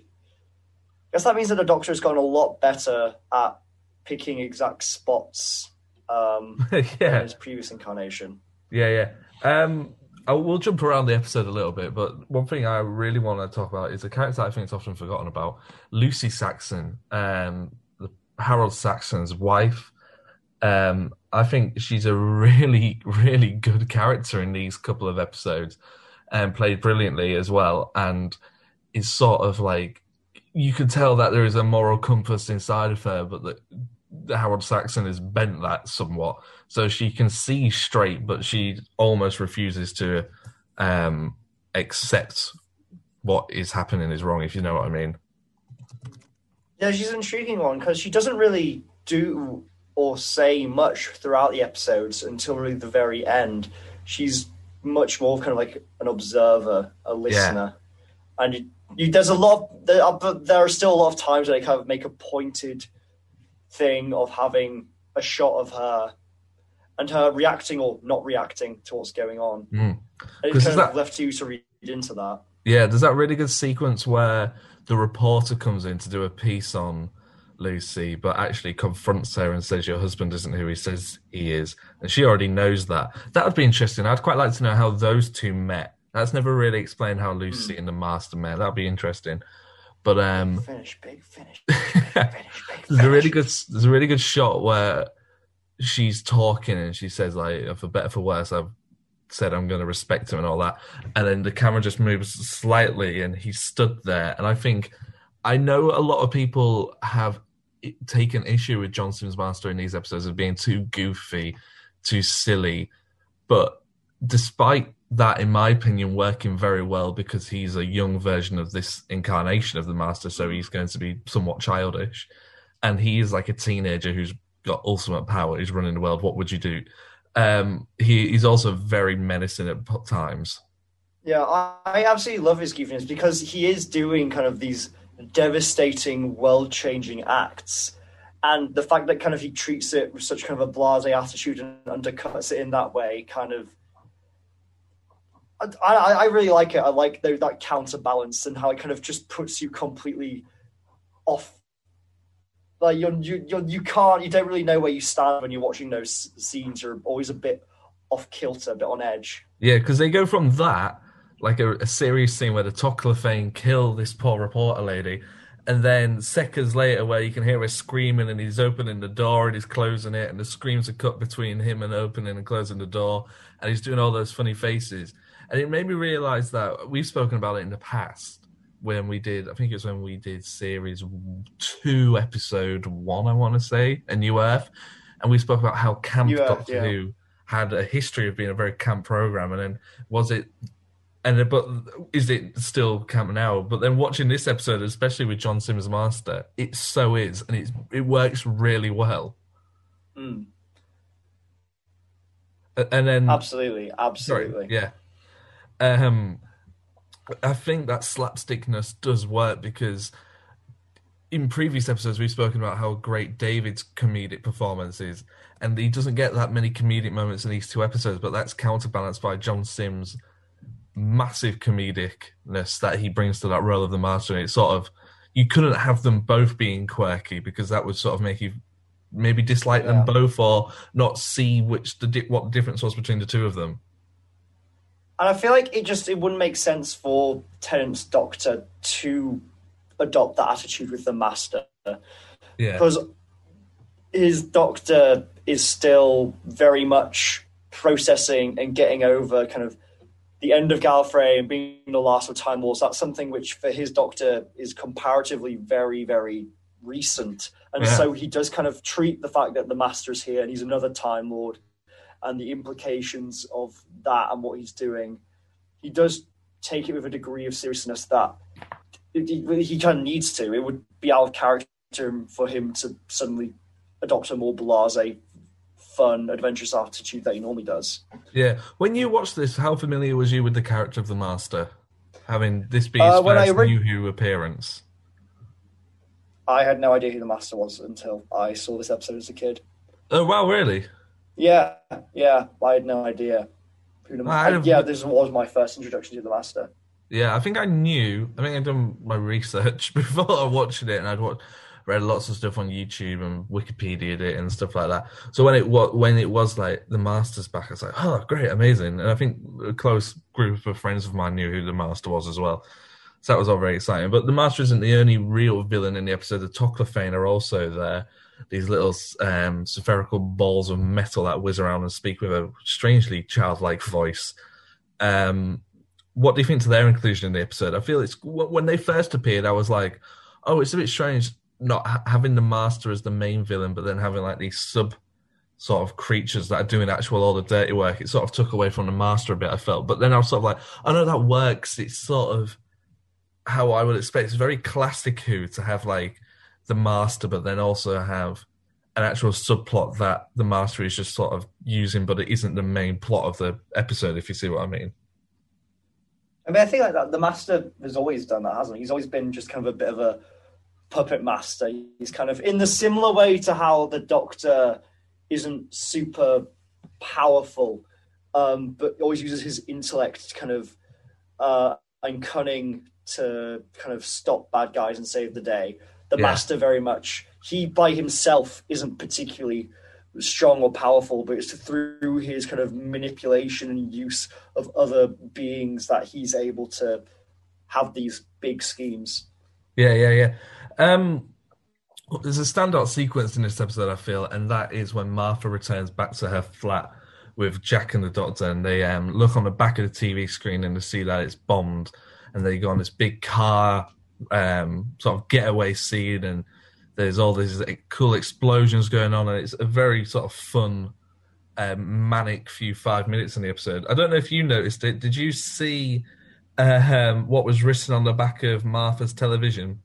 guess that means that the Doctor has gotten a lot better at picking exact spots um, Yeah. in his previous incarnation. Yeah, yeah. Um, I, we'll jump around the episode a little bit, but one thing I really want to talk about is a character I think is often forgotten about, Lucy Saxon, um, Harold Saxon's wife. Um, I think she's a really, really good character in these couple of episodes, and played brilliantly as well. And is sort of like you can tell that there is a moral compass inside of her, but that Harold Saxon has bent that somewhat, so she can see straight, but she almost refuses to um, accept what is happening is wrong. If you know what I mean. Yeah, she's an intriguing one because she doesn't really do or say much throughout the episodes until really the very end. She's much more kind of like an observer, a listener, and you, you, there's a lot. There are, but there are still a lot of times where they kind of make a pointed thing of having a shot of her and her reacting or not reacting to what's going on. Mm. 'Cause kind of that- left you to read into that. Yeah, there's that really good sequence where the reporter comes in to do a piece on Lucy, but actually confronts her and says, Your husband isn't who he says he is. And she already knows that. That would be interesting. I'd quite like to know how those two met. That's never really explained how Lucy and the Master met. That'd be interesting. But um, Finish, big finish. there's a really good there's a really good shot where she's talking and she says like for better for worse I've said I'm going to respect him and all that. And then the camera just moves slightly and he stood there. And I think I know a lot of people have taken issue with John Simm's master in these episodes of being too goofy too silly. But despite that in my opinion working very well because he's a young version of this incarnation of the master so he's going to be somewhat childish and he is like a teenager who's got ultimate power who's running the world what would you do um he, he's also very menacing at times Yeah, I, I absolutely love his goofiness because he is doing kind of these devastating, world changing acts. And the fact that kind of he treats it with such kind of a blase attitude and undercuts it in that way kind of. I, I, really like it. I like the, that counterbalance and how it kind of just puts you completely off. Like you're, you you're, you can't you don't really know where you stand when you're watching those scenes. You're always a bit off kilter, a bit on edge. yeah because they go from that like a, a serious scene where the Toclafane kill this poor reporter lady and then seconds later where you can hear her screaming and he's opening the door and he's closing it and the screams are cut between him and opening and closing the door and he's doing all those funny faces and it made me realize that we've spoken about it in the past when we did i think it was when we did series two episode one i want to say a new earth and we spoke about how camp New Earth, doctor yeah. who had a history of being a very camp program and then was it and but is it still camp now? But then watching this episode, especially with John Simm's Master, it so is, and it's it works really well. Mm. And then Absolutely, Sorry, absolutely. yeah. Um, I think that slapstickness does work because in previous episodes we've spoken about how great David's comedic performance is, and he doesn't get that many comedic moments in these two episodes, but that's counterbalanced by John Simm's massive comedicness that he brings to that role of the master. And it's sort of you couldn't have them both being quirky because that would sort of make you maybe dislike them both or not see which the di- what the difference was between the two of them. And I feel like it just it wouldn't make sense for Tennant's Doctor to adopt that attitude with the Master Yeah. because his Doctor is still very much processing and getting over kind of the end of Gallifrey and being the last of Time Lords. That's something which for his Doctor is comparatively very very recent, and Yeah. so he does kind of treat the fact that the Master is here and he's another Time Lord and the implications of that and what he's doing, he does take it with a degree of seriousness that he, he kind of needs to. It would be out of character for him to suddenly adopt a more blasé, fun, adventurous attitude that he normally does. Yeah. When you watched this, how familiar was you with the character of the Master? Having this be his Uh, when I first read- New Who appearance. I had no idea who the Master was until I saw this episode as a kid. Oh wow, really? Yeah, yeah, I had no idea. Who the, I yeah, this was my first introduction to the Master. Yeah, I think I knew. I think I'd done my research before I watched it, and I'd watched, read lots of stuff on YouTube and Wikipedia it and stuff like that. So when it was when it was like the Master's back, I was like, oh, great, amazing. And I think a close group of friends of mine knew who the Master was as well. So that was all very exciting. But the Master isn't the only real villain in the episode. The Toclafane are also there. These little um, spherical balls of metal that whiz around and speak with a strangely childlike voice. Um, what do you think to their inclusion in the episode? I feel it's when they first appeared, I was like, oh, it's a bit strange not ha- having the Master as the main villain, but then having like these sub sort of creatures that are doing actual all the dirty work. It sort of took away from the Master a bit. I felt, but then I was sort of like, I know that works. It's sort of how I would expect. It's very classic Who to have like the Master, but then also have an actual subplot that the Master is just sort of using, but it isn't the main plot of the episode. If you see what I mean. I mean, I think like that, the master has always done that, hasn't he? He's always been just kind of a bit of a puppet master. He's kind of in the similar way to how the Doctor isn't super powerful, um, but always uses his intellect kind of uh, and cunning to kind of stop bad guys and save the day. The Yeah. master very much he by himself isn't particularly strong or powerful, but it's through his kind of manipulation and use of other beings that he's able to have these big schemes. Yeah, yeah, yeah. Um, there's a standout sequence in this episode, I feel, and that is when Martha returns back to her flat with Jack and the Doctor, and they um, look on the back of the TV screen and they see that it's bombed, and they go on this big car um, sort of getaway scene, and there's all these cool explosions going on, and it's a very sort of fun, um, manic few five minutes in the episode. I don't know if you noticed it. Did you see uh, um, what was written on the back of Martha's television?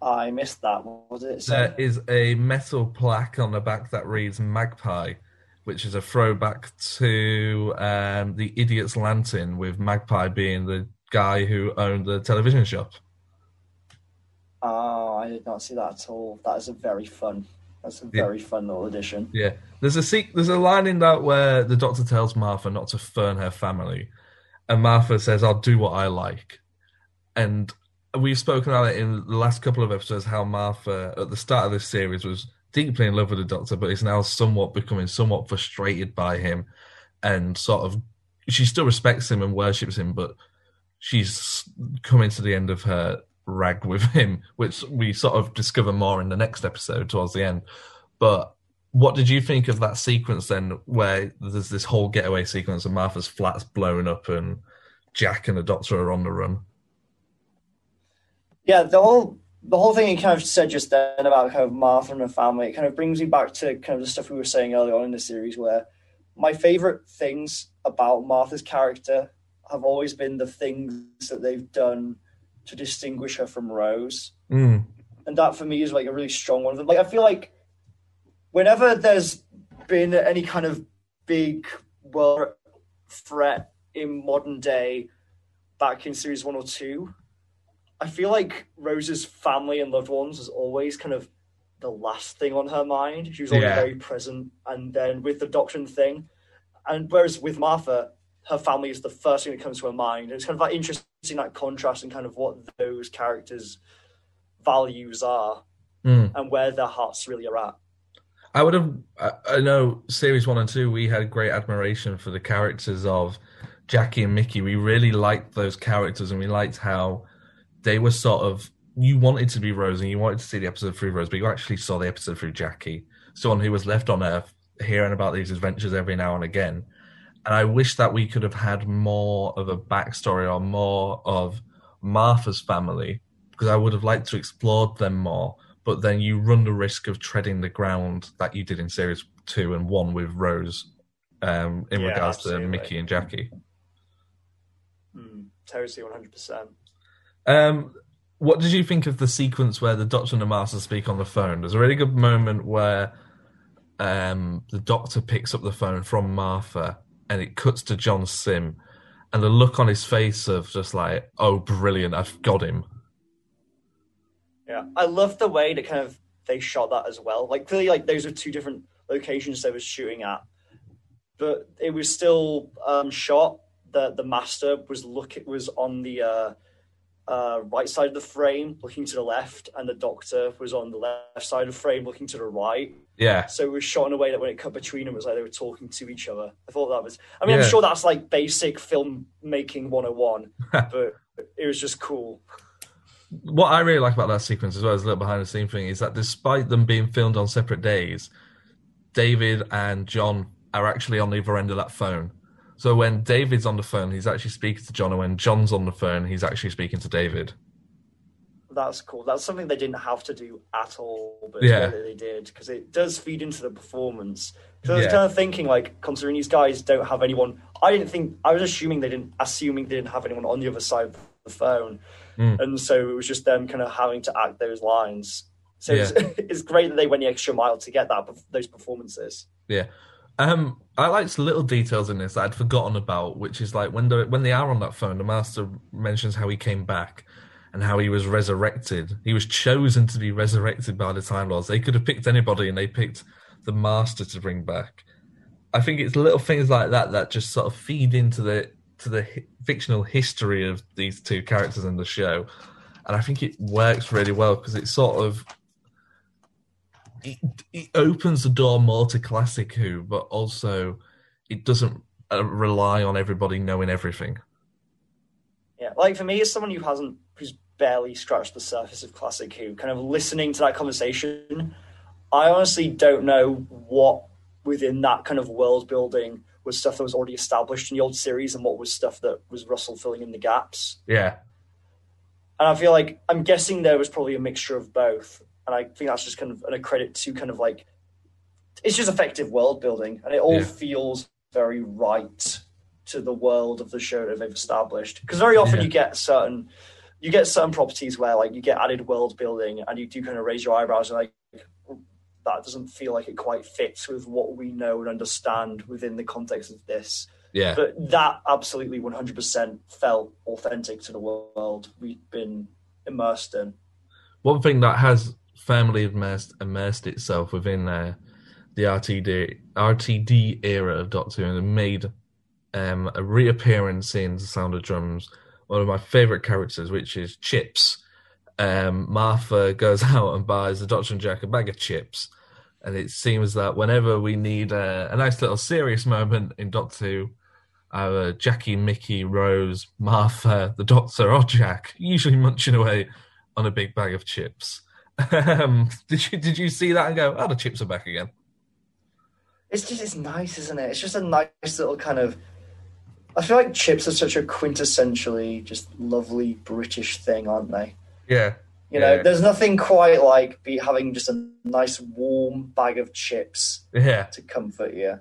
I missed that. What was it? There is a metal plaque on the back that reads Magpie, which is a throwback to um, the Idiot's Lantern, with Magpie being the guy who owned the television shop. Oh, I did not see that at all. That is a very fun. That's a Yeah. very fun little addition. Yeah, there's a se- there's a line in that where the Doctor tells Martha not to fern her family, and Martha says, "I'll do what I like," and we've spoken about it in the last couple of episodes how Martha at the start of this series was deeply in love with the Doctor, but is now somewhat becoming somewhat frustrated by him, and sort of she still respects him and worships him, but she's coming to the end of her rag with him, which we sort of discover more in the next episode towards the end. But what did you think of that sequence then, where there's this whole getaway sequence and Martha's flat's blown up and Jack and the Doctor are on the run? Yeah, the whole the whole thing you kind of said just then about kind of Martha and her family, it kind of brings me back to kind of the stuff we were saying earlier on in the series, where my favorite things about Martha's character have always been the things that they've done to distinguish her from Rose. Mm. and that for me is like a really strong one of them. Like I feel like whenever there's been any kind of big world threat in modern day, back in series one or two, I feel like Rose's family and loved ones was always kind of the last thing on her mind. She was always Yeah. very present, and then with the doctrine thing, and whereas with Martha, her family is the first thing that comes to her mind. It's kind of like interesting that contrast and kind of what those characters' values are Mm. and where their hearts really are at. I would have. I, I know series one and two, we had great admiration for the characters of Jackie and Mickey. We really liked those characters, and we liked how they were sort of. You wanted to be Rose, and you wanted to see the episode through Rose, but you actually saw the episode through Jackie, someone who was left on Earth, hearing about these adventures every now and again. And I wish that we could have had more of a backstory or more of Martha's family, because I would have liked to explore them more but then you run the risk of treading the ground that you did in series two and one with Rose um, in Yeah, regards absolutely. to Mickey and Jackie. Mm, totally, one hundred percent. Um, what did you think of the sequence where the Doctor and the Master speak on the phone? There's a really good moment where um, the Doctor picks up the phone from Martha and it cuts to John Simm, and the look on his face of just like, "Oh, brilliant! I've got him." Yeah, I love the way that kind of they shot that as well. Like clearly, like those are two different locations they were shooting at, but it was still um, shot. The the master was look It was on the uh, uh, right side of the frame, looking to the left, and the doctor was on the left side of the frame, looking to the right. Yeah, So it was shot in a way that when it cut between them, it was like they were talking to each other. I thought that was. I mean, Yeah. I'm sure that's like basic filmmaking 101, but it was just cool. what I really like about that sequence, as well as a little behind the scene thing, is that despite them being filmed on separate days, David and John are actually on either end of that phone. So when David's on the phone, he's actually speaking to John, and when John's on the phone, he's actually speaking to David. That's cool. That's something they didn't have to do at all, but Yeah. they did because it does feed into the performance. Because I was Yeah. kind of thinking, like, considering these guys don't have anyone, I didn't think I was assuming they didn't, assuming they didn't have anyone on the other side of the phone, Mm. and so it was just them kind of having to act those lines. So it's, it's great that they went the extra mile to get that those performances. Yeah. Um, I liked little details in this that I'd forgotten about, which is like when the when they are on that phone, the master mentions how he came back and how he was resurrected. He was chosen to be resurrected by the Time Lords. They could have picked anybody, and they picked the master to bring back. I think it's little things like that that just sort of feed into the to the hi- fictional history of these two characters in the show, and I think it works really well because it sort of it, it opens the door more to classic Who, but also it doesn't uh, rely on everybody knowing everything. Yeah, like for me, as someone who hasn't, who's barely scratched the surface of Classic Who, kind of listening to that conversation, I honestly don't know what within that kind of world building was stuff that was already established in the old series and what was stuff that was Russell filling in the gaps. Yeah, And I feel like I'm guessing there was probably a mixture of both. And I think that's just kind of an a credit to kind of like it's just effective world building and it all Yeah. feels very right to the world of the show that they've established. Because very often Yeah. you get certain you get certain properties where like you get added world building and you do kind of raise your eyebrows and like that doesn't feel like it quite fits with what we know and understand within the context of this. yeah, But that absolutely 100% felt authentic to the world we've been immersed in. one thing that has firmly immersed, immersed itself within uh, the RTD RTD era of Doctor Who and made um, a reappearance in The Sound of Drums. One of my favourite characters, which is Chips. Um, Martha goes out and buys the Doctor and Jack a bag of chips, and it seems that whenever we need a, a nice little serious moment in Doctor Who, our Jackie, Mickey, Rose, Martha, the Doctor, or Jack, usually munching away on a big bag of chips. Um, did you did you see that and go, oh, the chips are back again? It's just it's nice, isn't it? It's just a nice little kind of. I feel like chips are such a quintessentially just lovely British thing, aren't they? Yeah, You know, Yeah. there's nothing quite like be having just a nice warm bag of chips yeah, to comfort you.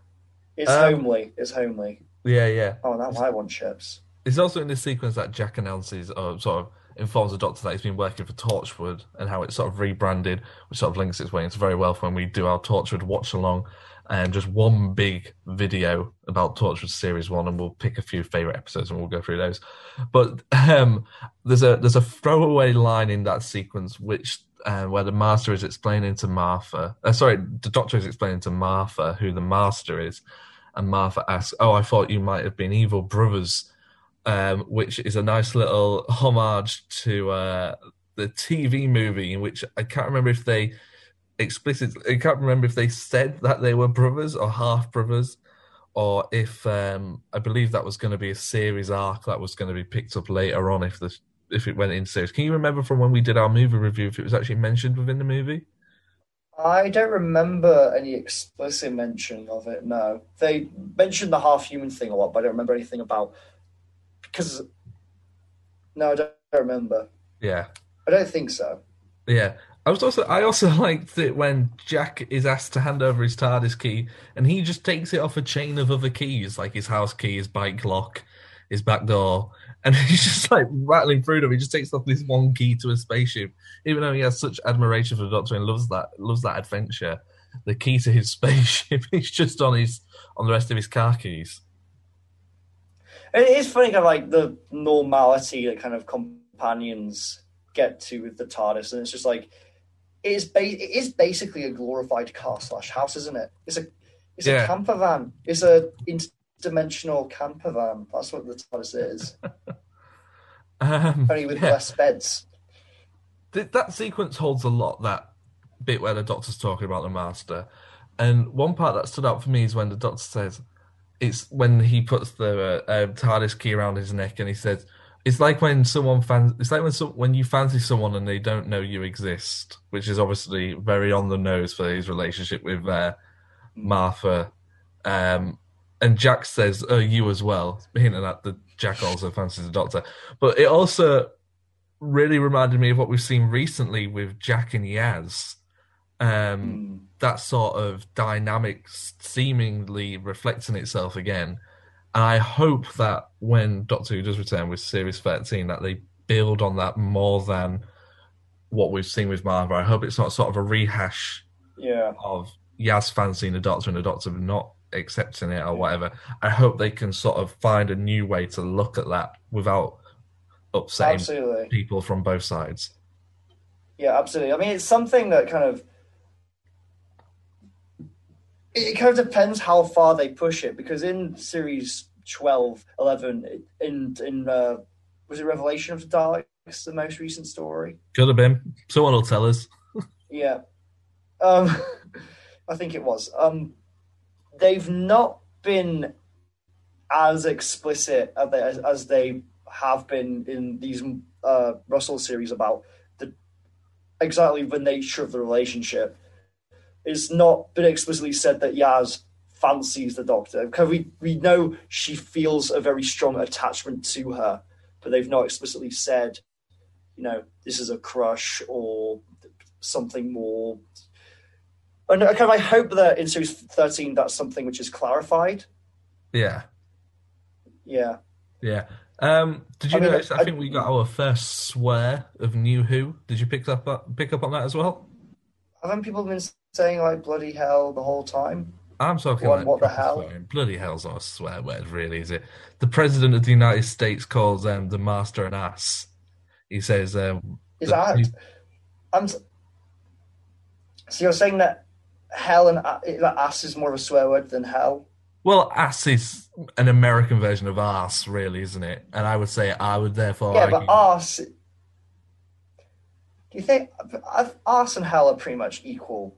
It's Um, homely. It's homely. yeah, yeah. Oh, now I want chips. It's also in this sequence that Jack announces, or sort of informs the Doctor that he's been working for Torchwood and how it's sort of rebranded, which sort of links its way into very well when we do our Torchwood watch along. And just one big video about Torchwood Series One, and we'll pick a few favorite episodes and we'll go through those. But um, there's a there's a throwaway line in that sequence which uh, where the Master is explaining to Martha, uh, sorry, the Doctor is explaining to Martha who the Master is, and Martha asks, "Oh, I thought you might have been evil brothers," um, which is a nice little homage to uh, the TV movie in which I can't remember if they explicitly, I can't remember if they said that they were brothers or half brothers, or if um, I believe that was going to be a series arc that was going to be picked up later on if the if it went in series. Can you remember from when we did our movie review if it was actually mentioned within the movie? I don't remember any explicit mention of it. No, they mentioned the half human thing a lot, but I don't remember anything about because. No, I don't remember. Yeah, I don't think so. Yeah, I was also I also liked it when Jack is asked to hand over his TARDIS key and he just takes it off a chain of other keys, like his house key, his bike lock, his back door, and he's just like rattling through them. He just takes off this one key to a spaceship, even though he has such admiration for the Doctor and loves that loves that adventure. The key to his spaceship is just on his on the rest of his car keys. It is funny, kind of like the normality that kind of companions get to with the TARDIS, and it's just like it is. Ba- it is basically a glorified car slash house, isn't it? It's a it's Yeah. a camper van. It's a interdimensional camper van. That's what the TARDIS is. Um, Only with yeah. less beds. Th- that sequence holds a lot. That bit where the doctor's talking about the master, and one part that stood out for me is when the doctor says, "It's when he puts the uh, uh, TARDIS key around his neck, and he says." It's like when someone fans. It's like when when you fancy someone and they don't know you exist, which is obviously very on the nose for his relationship with uh, Martha. Um, and Jack says, "Oh, you as well," hinting at the Jack also fancies the Doctor. But it also really reminded me of what we've seen recently with Jack and Yaz. Um, That sort of dynamic seemingly reflecting itself again. And I hope that when Doctor Who does return with Series 13, that they build on that more than what we've seen with Martha. I hope it's not sort of a rehash Yeah. of Yaz fancying the Doctor and the Doctor not accepting it or whatever. I hope they can sort of find a new way to look at that without upsetting Absolutely. people from both sides. Yeah, absolutely. I mean, it's something that kind of it, kind of depends how far they push it because in series 12, 11, in in uh, was it Revelation of the Daleks, the most recent story? Could have been. Someone will tell us. Yeah, um, I think it was. Um, they've not been as explicit as they, as, as they have been in these uh, Russell series about the exactly the nature of the relationship. It's not been explicitly said that Yaz fancies the Doctor because we we know she feels a very strong attachment to her, but they've not explicitly said, you know, this is a crush or something more. And I kind of I hope that in series thirteen that's something which is clarified. Yeah, Yeah. yeah. Um, did you I mean, notice? I, I- think we got our first swear of New Who. Did you pick up pick up on that as well? Haven't people been saying like bloody hell the whole time? I'm talking What- like what the hell? swearing. Bloody hell's not a swear word, really, is it? The president of the United States calls um, the master an ass. He says, um, Is that- that? I'm. So you're saying that hell and that ass is more of a swear word than hell? Well, ass is an American version of ass, really, isn't it? And I would say I would therefore yeah, argue. but arse. Do you think I've- and hell are pretty much equal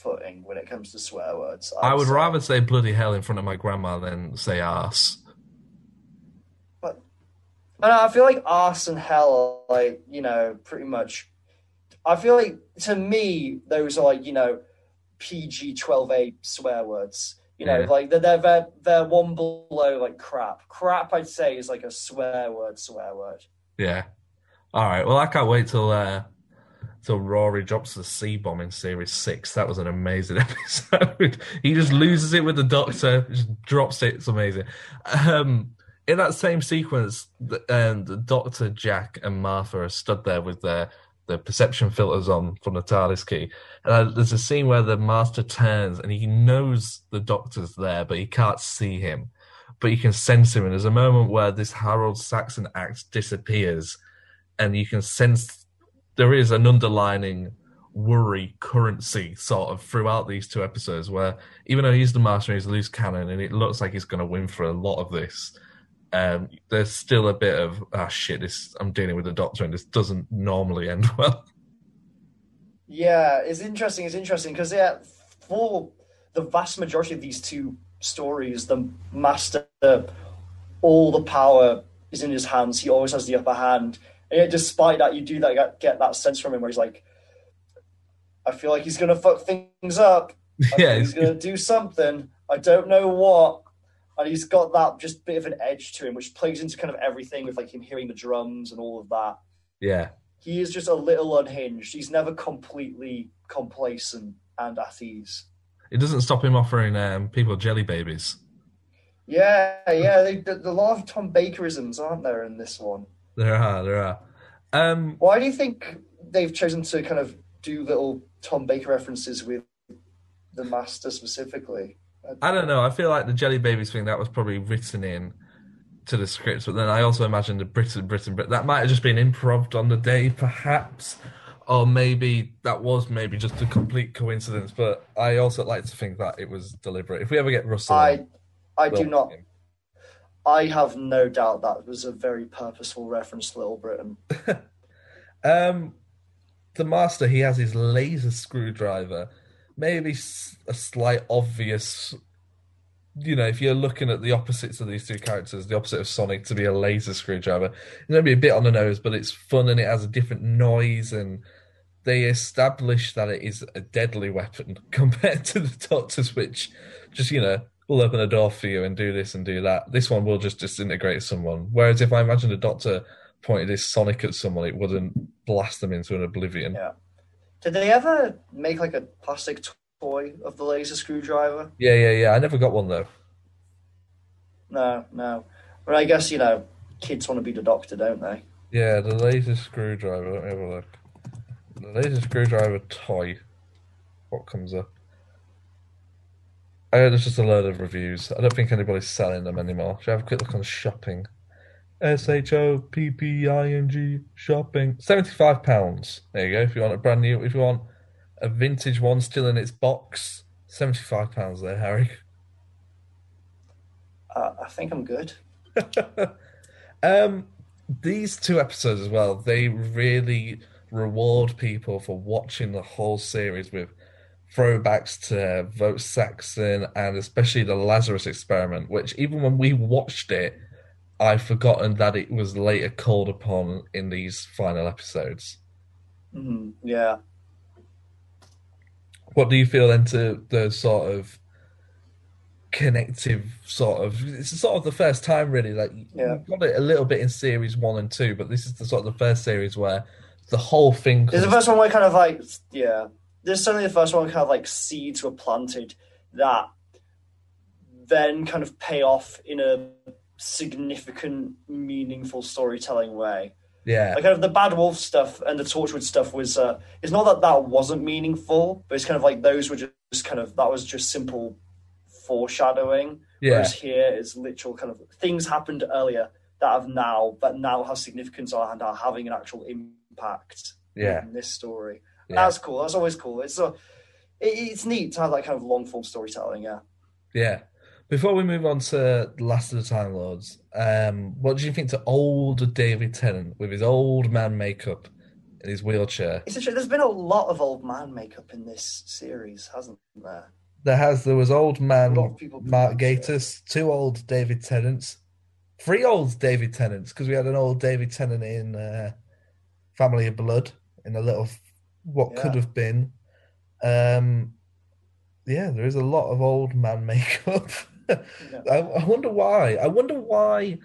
footing when it comes to swear words? I would say. rather say bloody hell in front of my grandma than say ass. But I know, I feel like ass and hell are like, you know, pretty much. I feel like to me, those are like, you know, PG 12A swear words. You know, Yeah. like they're, they're, they're, they're one below like crap. Crap, I'd say, is like a swear word, swear word. Yeah. All right. Well, I can't wait till uh, till Rory drops the C bomb in Series Six. That was an amazing episode. he just loses it with the Doctor, just drops it. It's amazing. Um, in that same sequence, the, um, the Doctor, Jack, and Martha are stood there with their the perception filters on from the TARDIS key. And uh, there's a scene where the Master turns and he knows the Doctor's there, but he can't see him, but you can sense him. And there's a moment where this Harold Saxon act disappears, and you can sense there is an underlining worry currency sort of throughout these two episodes where even though he's the master he's loose cannon and it looks like he's going to win for a lot of this um, there's still a bit of ah shit this i'm dealing with the doctor and this doesn't normally end well Yeah, it's interesting. It's interesting because yeah, for the vast majority of these two stories, the master, all the power is in his hands. He always has the upper hand. And yet, despite that, you do that get, get that sense from him where he's like, I feel like he's gonna fuck things up. Yeah, he's gonna do something. I don't know what. And he's got that just bit of an edge to him, which plays into kind of everything with like him hearing the drums and all of that yeah he is just a little unhinged. He's never completely complacent and at ease. it doesn't stop him offering um, people jelly babies Yeah, yeah. They, the lot of Tom Bakerisms, aren't there, in this one? There are there are um, Why do you think they've chosen to kind of do little Tom Baker references with the Master specifically? I don't know. I feel like the Jelly Babies thing that was probably written in to the scripts, but then I also imagine the Britain, Britain, Britain. That might have just been improv on the day, perhaps, or maybe that was maybe just a complete coincidence. But I also like to think that it was deliberate. If we ever get Russell, I, I do not. I have no doubt that was a very purposeful reference to Little Britain. Um, the master he has his laser screwdriver. Maybe a slight obvious. You know, if you're looking at the opposites of these two characters, the opposite of Sonic to be a laser screwdriver, it's to be a bit on the nose, but it's fun and it has a different noise, and they establish that it is a deadly weapon compared to the Doctor's, which just you know will open a door for you and do this and do that. This one will just disintegrate someone. Whereas if I imagine the Doctor pointed his Sonic at someone, it wouldn't blast them into an oblivion. Yeah. Did they ever make like a plastic toy of the laser screwdriver? Yeah, yeah, yeah. I never got one though. No, no. But I guess, you know, kids want to be the doctor, don't they? Yeah, the laser screwdriver. Let me have a look. The laser screwdriver toy. What comes up? I heard there's just a load of reviews. I don't think anybody's selling them anymore. Should I have a quick look on shopping? S H O P P I N G shopping. Seventy-five pounds. There you go. If you want a brand new, if you want a vintage one still in its box, seventy-five pounds there, Harry. Uh, I think I'm good. Um, these two episodes as well, they really reward people for watching the whole series with throwbacks to Vote Saxon and especially the Lazarus experiment, which even when we watched it, I've forgotten that it was later called upon in these final episodes. hmm Yeah. What do you feel then to the sort of connective sort of it's sort of the first time really like Yeah. you've got it a little bit in series one and two but this is the sort of the first series where the whole thing There's the first one where kind of like, yeah. There's certainly the first one kind of like seeds were planted that then kind of pay off in a significant, meaningful storytelling way. yeah Like kind of the Bad Wolf stuff and the Torchwood stuff was, uh, it's not that that wasn't meaningful, but it's kind of like those were just kind of, that was just simple foreshadowing. Yeah. Whereas here is literal kind of things happened earlier that have now, that now have significance and are having an actual impact Yeah. in this story. Yeah. That's cool. That's always cool. It's a, it, it's neat to have that kind of long form storytelling. Yeah. yeah before we move on to last of the time lords um what do you think to old david tennant with his old man makeup in his wheelchair It's a, there's been a lot of old man makeup in this series, hasn't there? there has there was old man A lot of people mark. Gatiss, two old david tennants three old david tennants because we had an old david tennant in uh family of blood in a little what Yeah. could have been um yeah there is a lot of old man makeup I, I wonder why i wonder why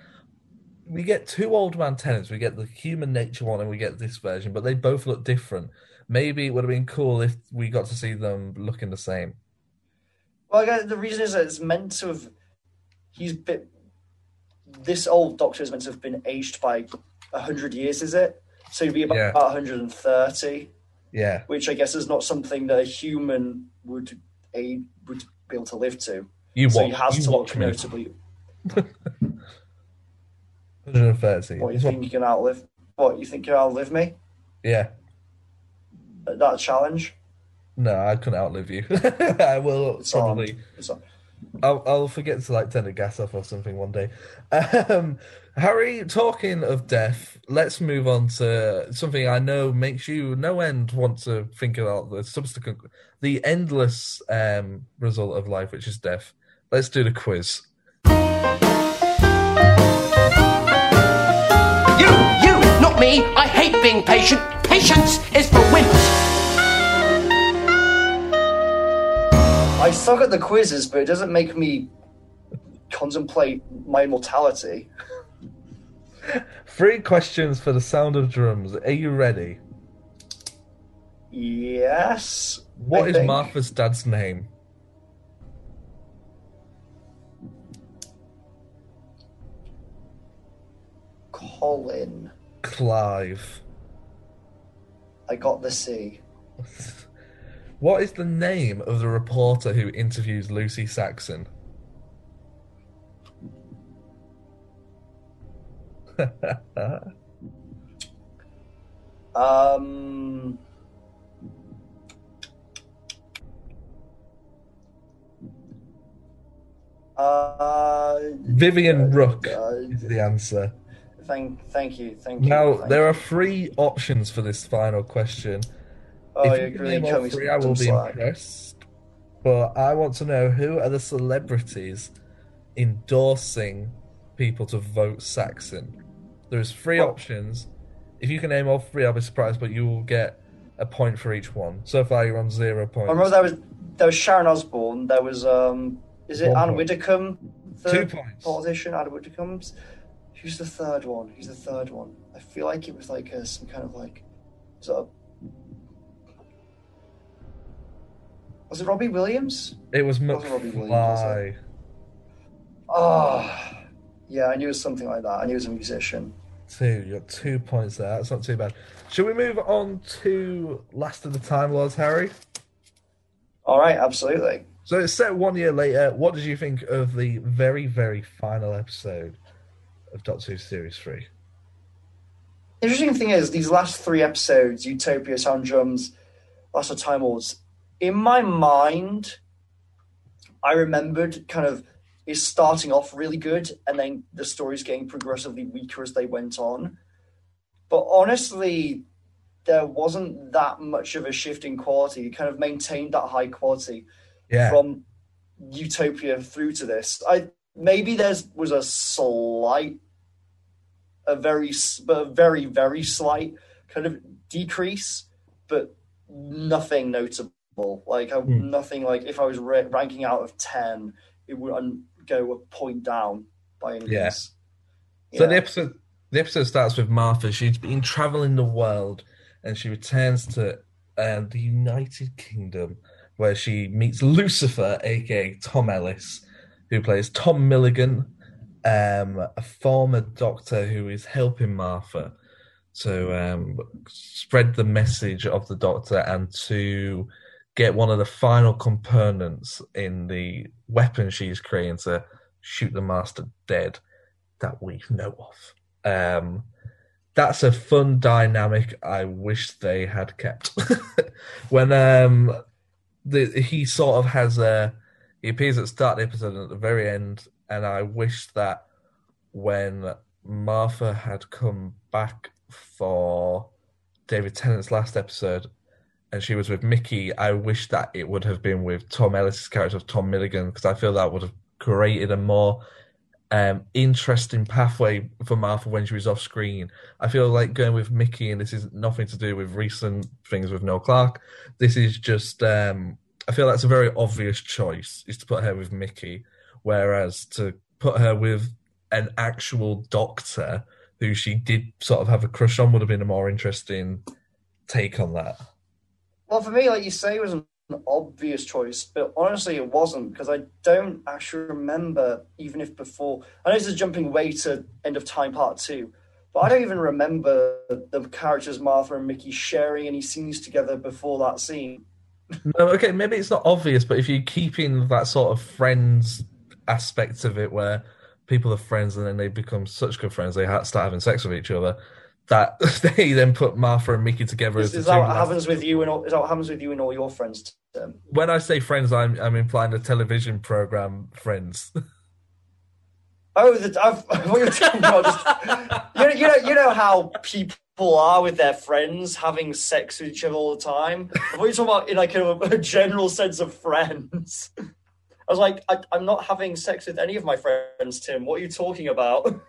we get two old man Tennants we get the human nature one and we get this version but they both look different maybe it would have been cool if we got to see them looking the same Well, I guess the reason is that it's meant to have. He's bit. this old Doctor is meant to have been aged by hundred years, is it? So he'd be about Yeah. 130, Yeah. which I guess is not something that a human would a would be able to live to. You so watch- he has you to watch look me. notably. 130. What do you think you can outlive? What you think you can outlive me? Yeah. That challenge? No, I couldn't outlive you. I will It's on. probably. It's on. I'll, I'll forget to like turn the gas off or something one day. Um, Harry, talking of death, let's move on to something I know makes you no end want to think about the subsequent, the endless um, result of life, which is death. Let's do the quiz. You, you, not me. I hate being patient. Patience is for wimps. I suck at the quizzes, but it doesn't make me contemplate my immortality. Three questions for the sound of drums. Are you ready? Yes. What I is think. Martha's dad's name? Colin. Clive. I got the C. What is the name of the reporter who interviews Lucy Saxon? Um. Uh, Vivian Rook uh, is the answer. thank, thank you, thank you. Now, thank there you. are three options for this final question. Oh, if you really name all three, I will be slack. impressed. But I want to know who are the celebrities endorsing people to vote Saxon. There's three Well- options. If you can name all three, I'll be surprised, but you will get a point for each one. So far, you're on zero points. I remember there was there was Sharon Osbourne. There was um, is it One Anne point. Widdecombe? Two Third points. Politician Anne Widdecombe's. Who's the third one? Who's the third one? I feel like it was like a, some kind of like sort of. Was it Robbie Williams? It was Robbie Williams, Oh, yeah, I knew it was something like that. I knew he was a musician. Two. You got two points there. That's not too bad. Should we move on to Last of the Time Lords, Harry? All right, absolutely. So it's set one year later. What did you think of the very, very final episode of Doctor Who Series 3? Interesting thing is, these last three episodes, Utopia, Sound Drums, Last of Time Lords, in my mind, I remembered kind of is starting off really good and then the story's getting progressively weaker as they went on. But honestly, there wasn't that much of a shift in quality. It kind of maintained that high quality Yeah. from Utopia through to this. I maybe there was a slight, a very, but a very very slight kind of decrease, but nothing notable. Like I, Hmm. nothing like if I was ra- ranking out of ten, it would go a point down by any Yeah. means. So Yeah. the episode the episode starts with Martha. She's been traveling the world, and she returns to uh, the United Kingdom, where she meets Lucifer, aka Tom Ellis, who plays Tom Milligan, um, a former doctor who is helping Martha to um, spread the message of the Doctor and to get one of the final components in the weapon she's creating to shoot the Master dead that we know of. Um, that's a fun dynamic I wish they had kept. when um, the, he sort of has a he appears at the start of the episode and at the very end, and I wish that when Martha had come back for David Tennant's last episode and she was with Mickey, I wish that it would have been with Tom Ellis's character of Tom Milligan because I feel that would have created a more um, interesting pathway for Martha when she was off screen. I feel like going with Mickey, and this is nothing to do with recent things with Noel Clarke. This is just, um, I feel that's a very obvious choice is to put her with Mickey, whereas to put her with an actual doctor who she did sort of have a crush on would have been a more interesting take on that. Well, for me, like you say, it was an obvious choice, but honestly, it wasn't because I don't actually remember, even if before. I know this is jumping way to End of Time Part 2, but I don't even remember the characters Martha and Mickey sharing any scenes together before that scene. No, okay, maybe it's not obvious, but if you keep in that sort of friends aspect of it where people are friends and then they become such good friends they start having sex with each other, that they then put Martha and Mickey together Is, as is that what happens with you and all, is that what happens with you and all your friends? Tim? When I say friends, I'm I'm implying the television program Friends. Oh, the, I've, what you're talking about? Just, you, know, you know, you know how people are with their friends having sex with each other all the time. What are you talking about in like a, a general sense of friends? I was like, I, I'm not having sex with any of my friends, Tim. What are you talking about?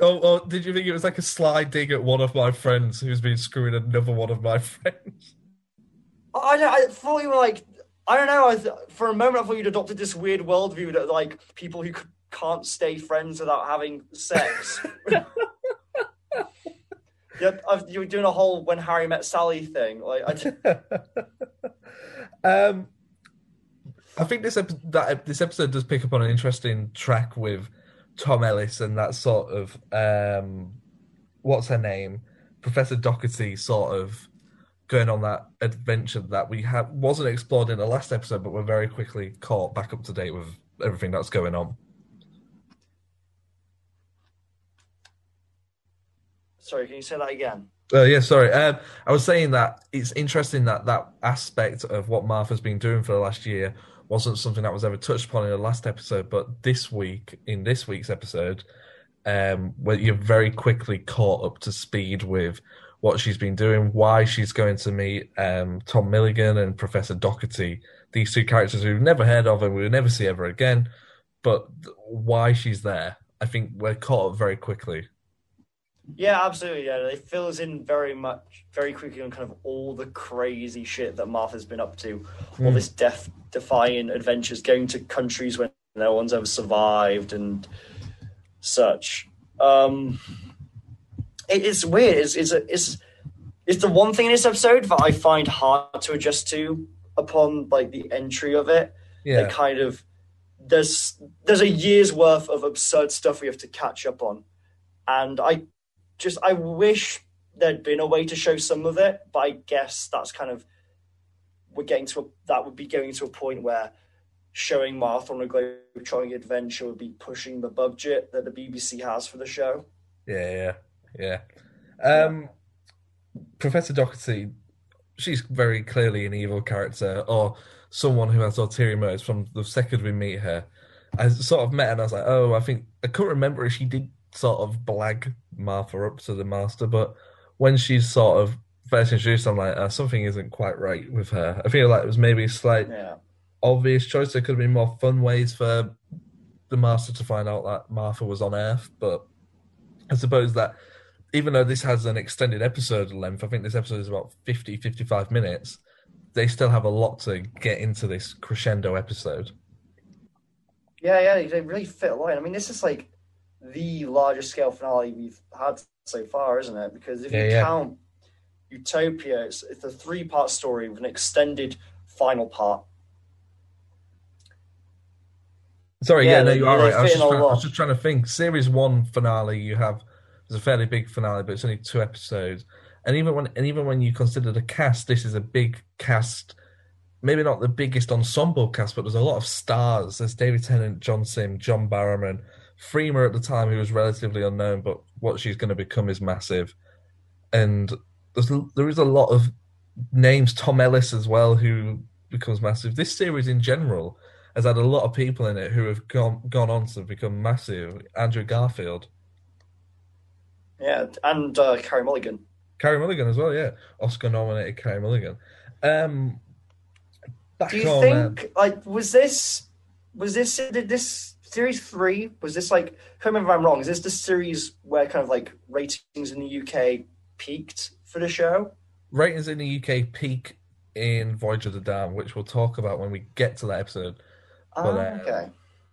Oh, oh, did you think it was like a sly dig at one of my friends who's been screwing another one of my friends? I, don't- I thought you were like, I don't know. I th- for a moment, I thought you'd adopted this weird worldview that like people who c- can't stay friends without having sex. yep, I've, you were doing a whole when Harry met Sally thing. Like, I, d- Um, I think this ep- that this episode does pick up on an interesting track with Tom Ellis and that sort of um, what's her name, Professor Docherty, sort of going on that adventure that we have wasn't explored in the last episode, but we're very quickly caught back up to date with everything that's going on. sorry, can you say that again? Uh, yeah, sorry. Um, I was saying that it's interesting that that aspect of what Martha's been doing for the last year wasn't something that was ever touched upon in the last episode, but this week, in this week's episode, um, where you're very quickly caught up to speed with what she's been doing, why she's going to meet um, Tom Milligan and Professor Docherty, these two characters we've never heard of and we'll never see ever again, but why she's there. I think we're caught up very quickly. Yeah, absolutely. Yeah, it fills in very much, very quickly on kind of all the crazy shit that Martha's been up to, all Mm. this death-defying adventures, going to countries where no one's ever survived and such. Um, it, it's weird. It's it's, a, it's it's the one thing in this episode that I find hard to adjust to upon like the entry of it. Yeah. Kind of there's there's a year's worth of absurd stuff we have to catch up on, and I just I wish there'd been a way to show some of it, but I guess that's kind of we're getting to a, that would be going to a point where showing Martha on a globe-trotting adventure would be pushing the budget that the BBC has for the show. Yeah, yeah, yeah. Um, Professor Docherty, she's very clearly an evil character or someone who has ulterior motives from the second we meet her. I sort of met and I was like, oh, I think I couldn't remember if she did sort of blag Martha up to the master, but when she's sort of first introduced, I'm like, uh, something isn't quite right with her. I feel like it was maybe a slight Yeah. obvious choice. There could have been more fun ways for the master to find out that Martha was on Earth, but I suppose that even though this has an extended episode length, I think this episode is about 50, 55 minutes, they still have a lot to get into this crescendo episode. Yeah, yeah, they really fit a line. I mean, this is like the largest scale finale we've had so far, isn't it? Because if Yeah, you yeah. count Utopia, it's, it's a three part story with an extended final part. Sorry, yeah, Yeah, no, you are right. I was, just trying, I was just trying to think. Series one finale, you have there's a fairly big finale, but it's only two episodes. And even when and even when you consider the cast, this is a big cast. Maybe not the biggest ensemble cast, but there's a lot of stars. There's David Tennant, John Simm, John Barrowman, Freema at the time, who was relatively unknown, but what she's going to become is massive. And there's there is a lot of names. Tom Ellis as well, who becomes massive. This series in general has had a lot of people in it who have gone gone on to become massive. Andrew Garfield, Yeah, and uh, Carey Mulligan. Carey Mulligan as well. Yeah, Oscar nominated Carey Mulligan. Um, Do you on, think like was this was this did this series three was this like I can't remember if I'm wrong is this the series where kind of like ratings in the UK peaked for the show? ratings in the UK peak in Voyage of the Damned, which we'll talk about when we get to that episode. Ah, But, uh, okay,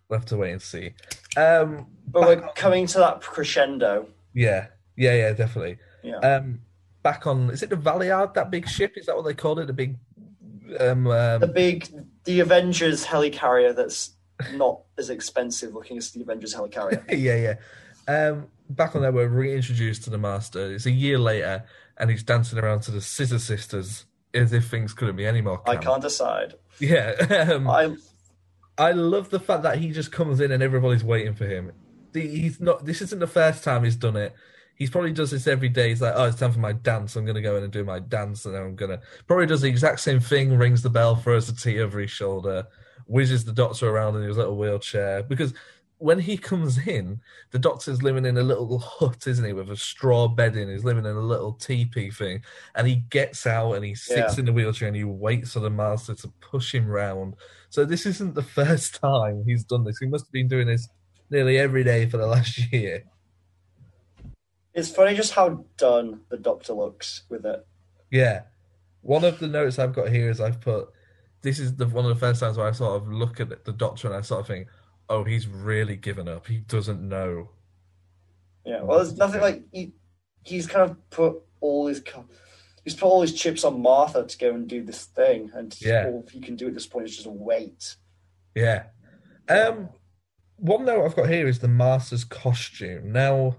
We'll have to wait and see. Um, but we're coming to that crescendo. yeah, yeah, yeah, definitely. Yeah. Um, back on. Is it the Valiant? That big ship? Is that what they called it? The big. Um, um, The big, the Avengers helicarrier that's not as expensive looking as the Avengers helicarrier. yeah, yeah. Um, back on there, we're reintroduced to the Master. It's a year later, and he's dancing around to the Scissor Sisters as if things couldn't be any more. I can't decide. Yeah, um, I I love the fact that he just comes in and everybody's waiting for him. The- He's not. This isn't the first time he's done it. He probably does this every day. He's like, "Oh, it's time for my dance. I'm going to go in and do my dance, and I'm going to." Probably does the exact same thing. Rings the bell, throws the tea over his shoulder, whizzes the doctor around in his little wheelchair. Because when he comes in, the doctor's living in a little hut, isn't he, with a straw bedding. He's living in a little teepee thing, and he gets out and he sits Yeah. in the wheelchair and he waits for the master to push him round. So this isn't the first time he's done this. He must have been doing this nearly every day for the last year. It's funny just how done the Doctor looks with it. Yeah. One of the notes I've got here is I've put this is the one of the first times where I sort of look at the doctor and I sort of think, oh, he's really given up. He doesn't know. Yeah, well, there's nothing like he, he's kind of put all his he's put all his chips on Martha to go and do this thing, and Yeah. all he can do at this point is just wait. Yeah. Um, one note I've got here is the Master's costume. Now,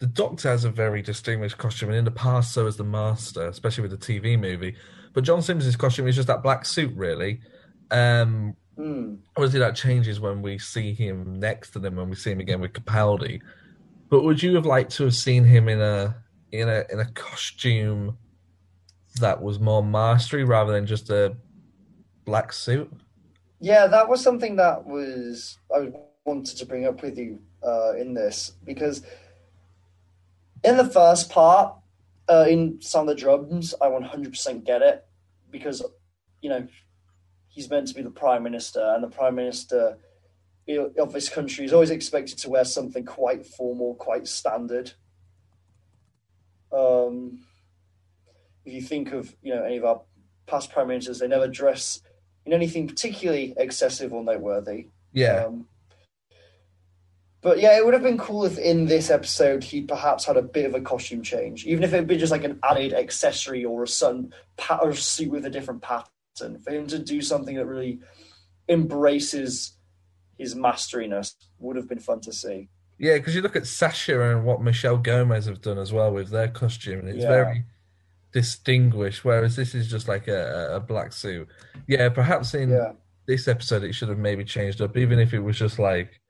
the Doctor has a very distinguished costume, and in the past, so has the Master, especially with the TV movie. But John Simmons' costume is just that black suit, really. Um, Hmm. obviously, that changes when we see him next to them, when we see him again with Capaldi. But would you have liked to have seen him in a in a in a costume that was more mastery rather than just a black suit? Yeah, that was something that was I wanted to bring up with you uh, in this because in the first part, uh, in some of the drums, I 100% get it because you know he's meant to be the prime minister, and the prime minister of this country is always expected to wear something quite formal, quite standard. Um, if you think of you know any of our past prime ministers, they never dress in anything particularly excessive or noteworthy. Yeah. Um, but yeah, it would have been cool if in this episode he perhaps had a bit of a costume change, even if it had been just like an added accessory or a sun pat or suit with a different pattern. For him to do something that really embraces his masteriness would have been fun to see. Yeah, because you look at Sacha and what Michelle Gomez have done as well with their costume, and it's Yeah. very distinguished. Whereas this is just like a, a black suit. Yeah, perhaps in Yeah. this episode it should have maybe changed up, even if it was just like,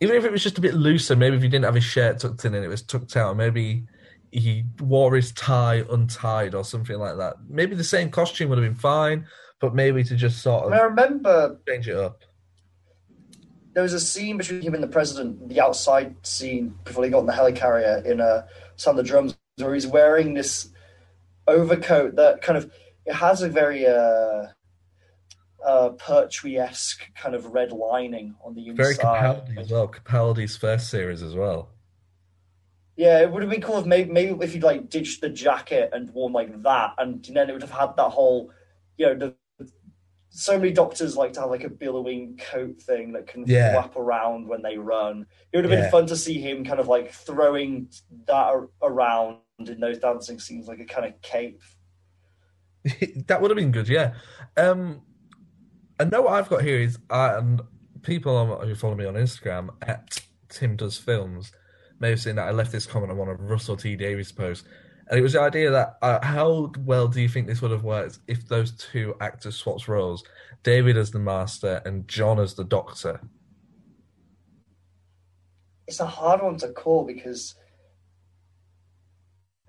even if it was just a bit looser. Maybe if he didn't have his shirt tucked in and it was tucked out, maybe he wore his tie untied or something like that. Maybe the same costume would have been fine, but maybe to just sort of I remember change it up. there was a scene between him and the president, the outside scene before he got on the helicarrier in uh, Sound of the Drums, where he's wearing this overcoat that kind of it has a very uh, uh, Pertwee-esque kind of red lining on the Very inside. Capaldi as well. Capaldi's first series as well. Yeah, it would have been cool if maybe, maybe if he'd like ditched the jacket and worn like that, and then it would have had that whole, you know, the so many doctors like to have like a billowing coat thing that can Yeah. flap around when they run. It would have been Yeah. fun to see him kind of like throwing that around in those dancing scenes like a kind of cape. that would have been good, yeah. Um, a what I've got here is, uh, and people who follow me on Instagram at Tim Does Films may have seen that I left this comment on one of Russell T Davies' posts, and it was the idea that uh, how well do you think this would have worked if those two actors swapped roles, David as the Master and John as the Doctor? It's a hard one to call because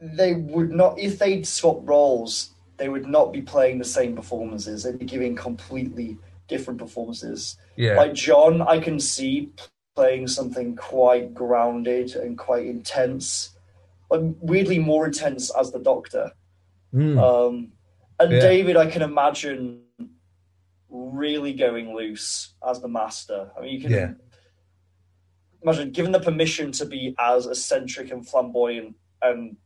they would not if they'd swap roles, they would not be playing the same performances. They'd be giving completely different performances. Yeah. Like John, I can see playing something quite grounded and quite intense, like weirdly more intense as the Doctor. Mm. Um, and Yeah. David, I can imagine really going loose as the Master. I mean, you can Yeah. imagine given the permission to be as eccentric and flamboyant and,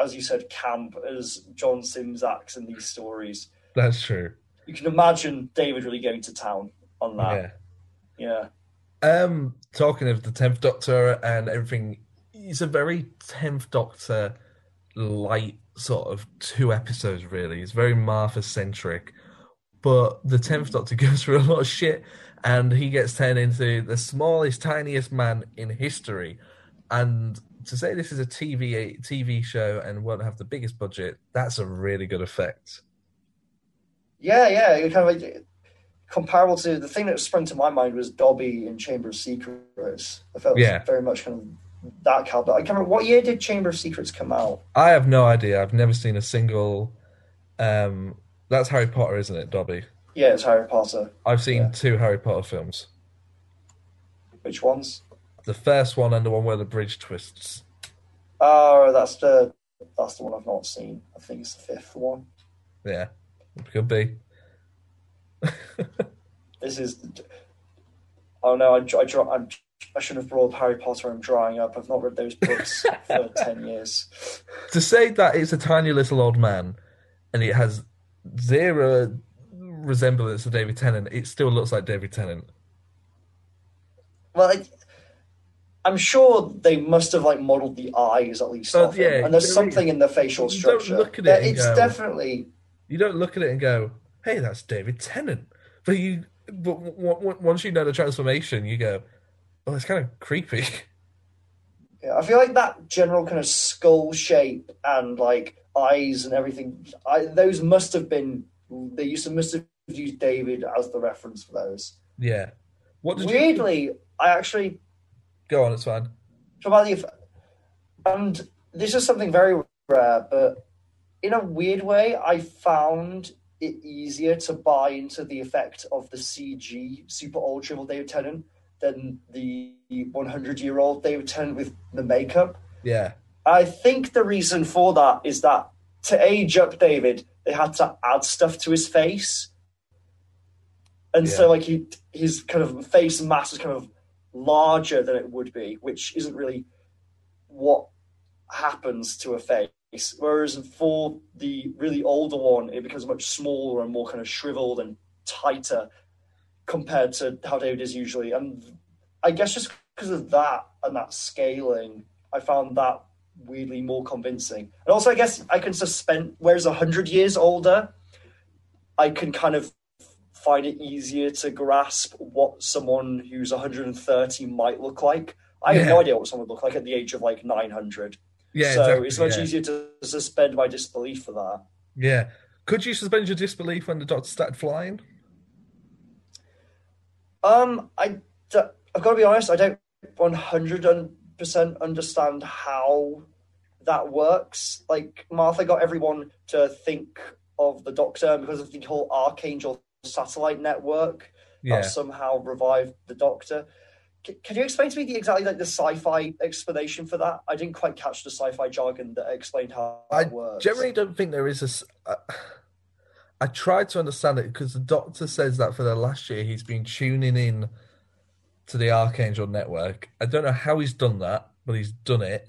as you said, camp as John Simm's acts in these stories. That's true. You can imagine David really going to town on that. Yeah. Yeah. Um, talking of the tenth Doctor and everything, he's a very tenth Doctor light sort of two episodes. Really, it's very Martha centric. But the tenth Doctor goes through a lot of shit, and he gets turned into the smallest, tiniest man in history. And to say this is a TV TV show and won't have the biggest budget, that's a really good effect. Yeah, yeah, it kind of like comparable to the thing that sprung to my mind was Dobby in Chamber of Secrets. I felt Yeah. very much kind of that caliber. I can't remember what year did Chamber of Secrets come out. I have no idea. I've never seen a single. Um, that's Harry Potter, isn't it, Dobby? Yeah, it's Harry Potter. I've seen two Harry Potter films. Which ones? The first one and the one where the bridge twists. Oh, that's the that's the one I've not seen. I think it's the fifth one. Yeah, it could be. This is. Oh no, I, I, I'm, I should have brought up Harry Potter. I'm drying up. I've not read those books for ten years. To say that it's a tiny little old man and it has zero resemblance to David Tennant, it still looks like David Tennant. Well, I, I'm sure they must have like modeled the eyes at least off him. and there's something in the facial You don't structure. look at it and it's go- definitely You don't look at it and go, "Hey, that's David Tennant," but you, but w- w- once you know the transformation, you go, "Oh, it's kind of creepy." Yeah, I feel like that general kind of skull shape and like eyes and everything. I, those must have been. They used to must have used David as the reference for those. Yeah. What did you Weirdly, I actually go on? It's fine. And this is something very rare, but in a weird way, I found it easier to buy into the effect of the CG Super Ultra David Tennant than the 100 year old David Tennant with the makeup. Yeah. I think the reason for that is that to age up David, they had to add stuff to his face. And so like he his kind of face mass is kind of larger than it would be, which isn't really what happens to a face. Whereas for the really older one, it becomes much smaller and more kind of shriveled and tighter compared to how David is usually. And I guess just because of that and that scaling, I found that weirdly more convincing. And also, I guess I can suspend. Whereas hundred years older, I can kind of find it easier to grasp what someone who's 130 might look like. I have no idea what someone would look like at the age of like 900. Yeah, so exactly, it's much yeah. easier to suspend my disbelief for that. Yeah. Could you suspend your disbelief when the doctor started flying? Um, I I've got to be honest. I don't one hundred percent understand how that works. Like Martha got everyone to think of the Doctor because of the whole Archangel satellite network Yeah. that somehow revived the Doctor. C- can you explain to me the exactly like the sci-fi explanation for that? I didn't quite catch the sci-fi jargon that explained how I it works. generally don't think there is a. uh, I tried to understand it because the doctor says that for the last year he's been tuning in to the Archangel network. I don't know how he's done that, but he's done it.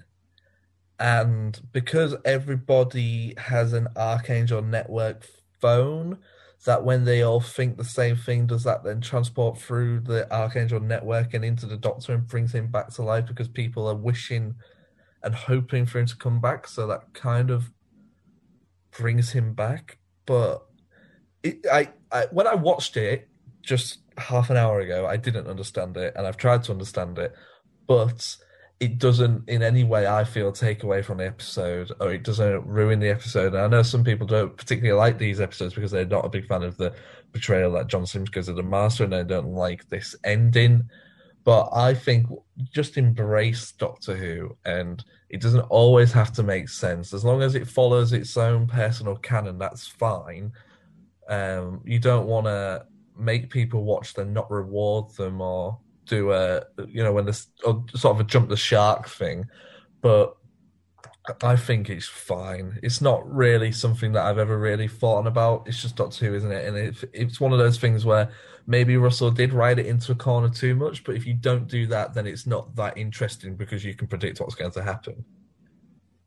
And because everybody has an Archangel network phone, that when they all think the same thing, does that then transport through the Archangel network and into the Doctor and brings him back to life because people are wishing and hoping for him to come back? So that kind of brings him back. But it, I, I, when I watched it just half an hour ago, I didn't understand it, and I've tried to understand it, but it doesn't in any way I feel take away from the episode, or it doesn't ruin the episode. And I know some people don't particularly like these episodes because they're not a big fan of the portrayal that John Simm's gives of the Master, and they don't like this ending. But I think just embrace Doctor Who, and it doesn't always have to make sense. As long as it follows its own personal canon, that's fine. Um, you don't want to make people watch them, not reward them, or do a uh, you know when this or sort of a jump the shark thing. But I think it's fine. It's not really something that I've ever really thought about. It's just Doctor Who, isn't it? And it, it's one of those things where maybe Russell did ride it into a corner too much, but if you don't do that, then it's not that interesting because you can predict what's going to happen.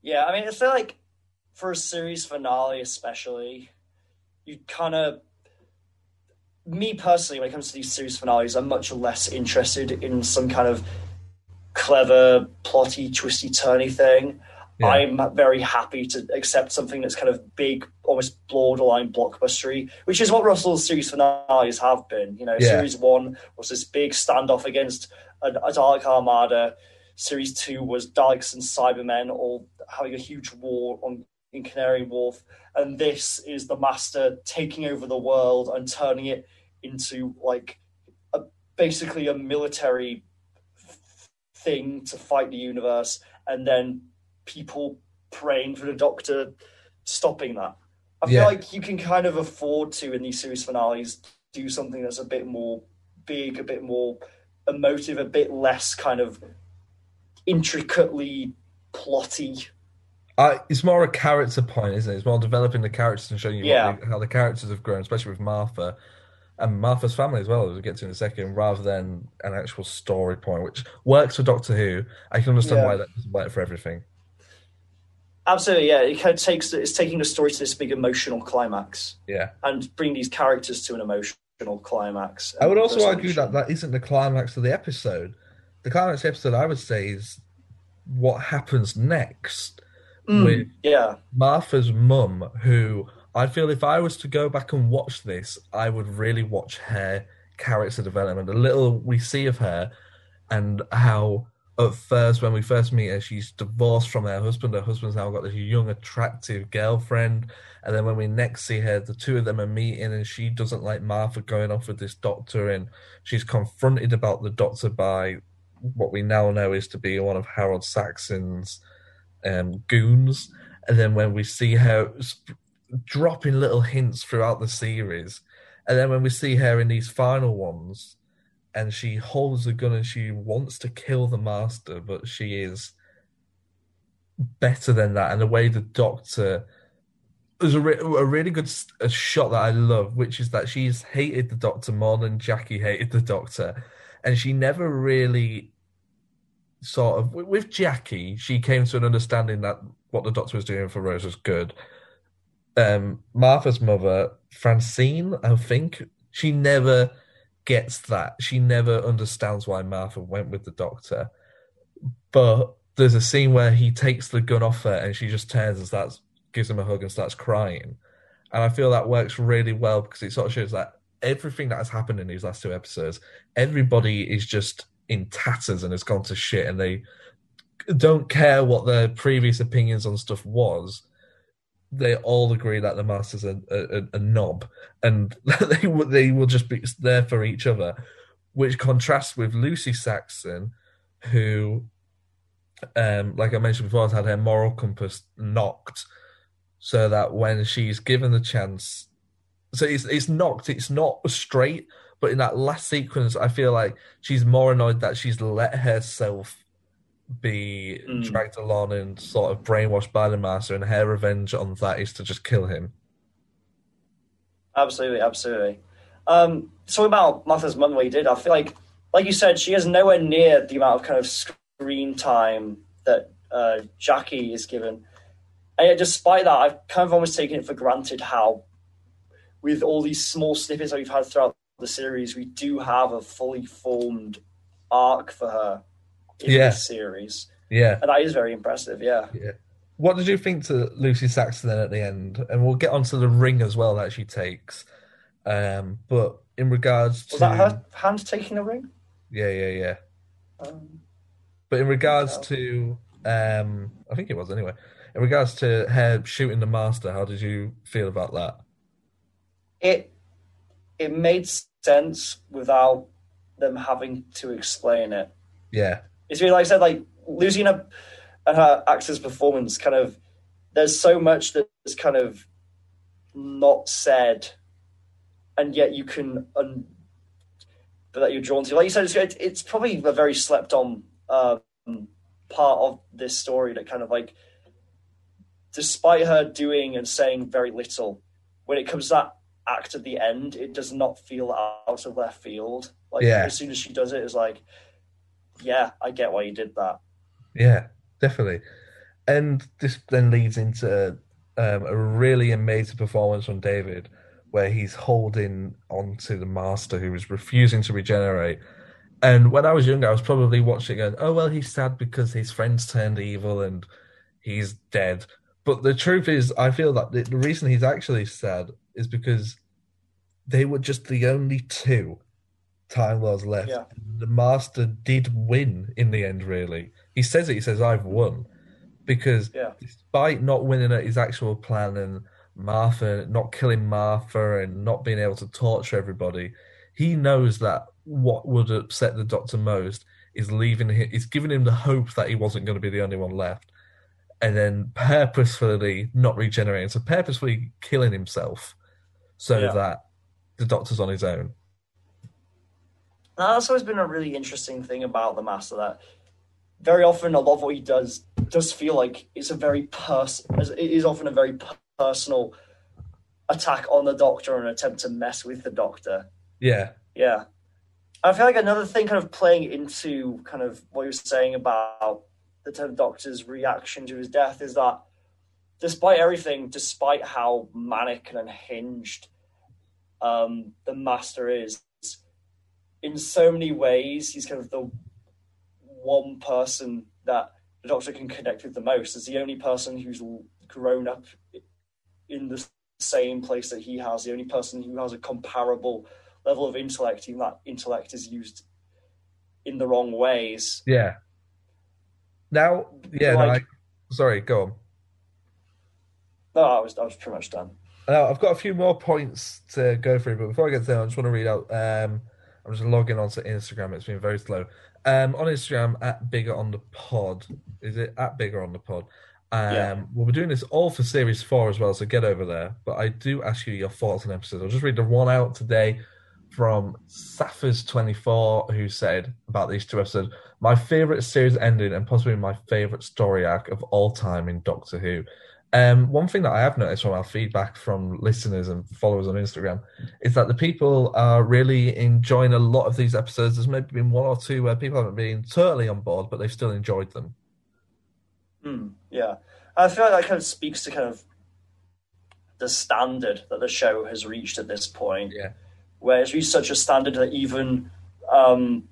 Yeah, I mean, I feel like for a series finale, especially, you kind of. Me personally, when it comes to these series finales, I'm much less interested in some kind of clever, plotty, twisty, turny thing. Yeah. I'm very happy to accept something that's kind of big, almost borderline blockbustery, which is what Russell's series finales have been. You know, Yeah. series one was this big standoff against a, a Dalek Armada. Series two was Daleks and Cybermen all having a huge war on in Canary Wharf, and this is the Master taking over the world and turning it into like a, basically a military thing to fight the universe, and then people praying for the Doctor stopping that. I feel Yeah. like you can kind of afford to in these series finales do something that's a bit more big, a bit more emotive, a bit less kind of intricately plotty. I, it's more a character point, isn't it? It's more developing the characters and showing you Yeah. how the characters have grown, especially with Martha and Martha's family as well, as we get to in a second, rather than an actual story point, which works for Doctor Who. I can understand Yeah. why that doesn't work for everything. Absolutely, yeah. It kind of takes it's taking the story to this big emotional climax Yeah. and bring these characters to an emotional climax. I would also argue that that isn't the climax of the episode. The climax of the episode, I would say, is what happens next Mm, with yeah, Martha's mum, who I feel if I was to go back and watch this, I would really watch her character development. The little we see of her and how at first when we first meet her, she's divorced from her husband. Her husband's now got this young, attractive girlfriend. And then when we next see her, the two of them are meeting and she doesn't like Martha going off with this doctor and she's confronted about the doctor by what we now know is to be one of Harold Saxon's um, goons. And then when we see her dropping little hints throughout the series, and then when we see her in these final ones, and she holds a gun and she wants to kill the master, but she is better than that. And the way the doctor there's a, re- a really good a shot that I love, which is that she's hated the doctor more than Jackie hated the doctor, and she never really sort of with Jackie, she came to an understanding that what the doctor was doing for Rose was good. Um, Martha's mother, Francine, I think, she never gets that. She never understands why Martha went with the doctor. But there's a scene where he takes the gun off her and she just turns and starts gives him a hug and starts crying. And I feel that works really well because it sort of shows that everything that has happened in these last two episodes, everybody is just in tatters and has gone to shit and they don't care what their previous opinions on stuff was. They all agree that the master's a, a, a knob and they will, they will just be there for each other, which contrasts with Lucy Saxon, who, um, like I mentioned before, has had her moral compass knocked so that when she's given the chance, so it's it's knocked, it's not straight, but in that last sequence, I feel like she's more annoyed that she's let herself be Mm. dragged along and sort of brainwashed by the master, and her revenge on that is to just kill him. absolutely, absolutely. Um, talking about Martha's mum, what he did, I feel like, like you said, she has nowhere near the amount of kind of screen time that uh, Jackie is given. And yet, despite that, I've kind of almost taken it for granted how, with all these small snippets that we've had throughout the series, we do have a fully formed arc for her in Yeah. this series. Yeah. And that is very impressive, yeah. Yeah. What did you think to Lucy Saxon then at the end? And we'll get onto the ring as well that she takes. Um, but in regards to Was that her hand taking the ring? yeah, yeah, yeah. Um, But in regards to, um, I think it was anyway. In regards to her shooting the master, how did you feel about that? it it made sense without them having to explain it. Yeah, It's really like I said, like losing a and her actor's performance kind of there's so much that's kind of not said and yet you can un, but that you're drawn to like you said it's, it's probably a very slept on um, part of this story that kind of like despite her doing and saying very little when it comes to that act at the end it does not feel out of left field like Yeah. as soon as she does it it's like yeah i get why you did that yeah, definitely. And this then leads into um, a really amazing performance from David, where he's holding onto the master who is refusing to regenerate. And when I was younger, I was probably watching going, "Oh well, he's sad because his friends turned evil and he's dead. But the truth is, I feel that the, the reason he's actually sad is because they were just the only two Time Lords left. Yeah. The Master did win in the end, really. He says it, he says, I've won. Because Yeah. despite not winning at his actual plan and Martha not killing Martha and not being able to torture everybody, he knows that what would upset the Doctor most is leaving him, is giving him the hope that he wasn't going to be the only one left, and then purposefully not regenerating, so purposefully killing himself, so Yeah. that the Doctor's on his own. That's always been a really interesting thing about the Master that very often a lot of what he does does feel like it's a very pers- it is often a very personal attack on the Doctor and an attempt to mess with the Doctor. Yeah, Yeah. I feel like another thing kind of playing into kind of what you're saying about the Tenth Doctor's reaction to his death is that despite everything, despite how manic and unhinged um, the Master is, in so many ways, he's kind of the one person that the Doctor can connect with the most. Is the only person who's grown up in the same place that he has, the only person who has a comparable level of intellect, even that intellect is used in the wrong ways. yeah. Now, yeah, no, I, sorry, go on. No, I was I was pretty much done. Now, I've got a few more points to go through, but before I get to them, I just want to read out. Um, I'm just logging onto Instagram. It's been very slow. Um, on Instagram, at Bigger on the Pod. Is it at Bigger on the Pod? Um, Yeah. We'll be doing this all for Series 4 as well, so get over there. But I do ask you your thoughts on episodes. I'll just read the one out today from Saffers24, who said about these two episodes My favourite series ending and possibly my favourite story arc of all time in Doctor Who. Um, one thing that I have noticed from our feedback from listeners and followers on Instagram is that the people are really enjoying a lot of these episodes. There's maybe been one or two where people haven't been totally on board, but they've still enjoyed them. Hmm, yeah, I feel like that kind of speaks to kind of the standard that the show has reached at this point. Yeah. where it's reached such a standard that even um,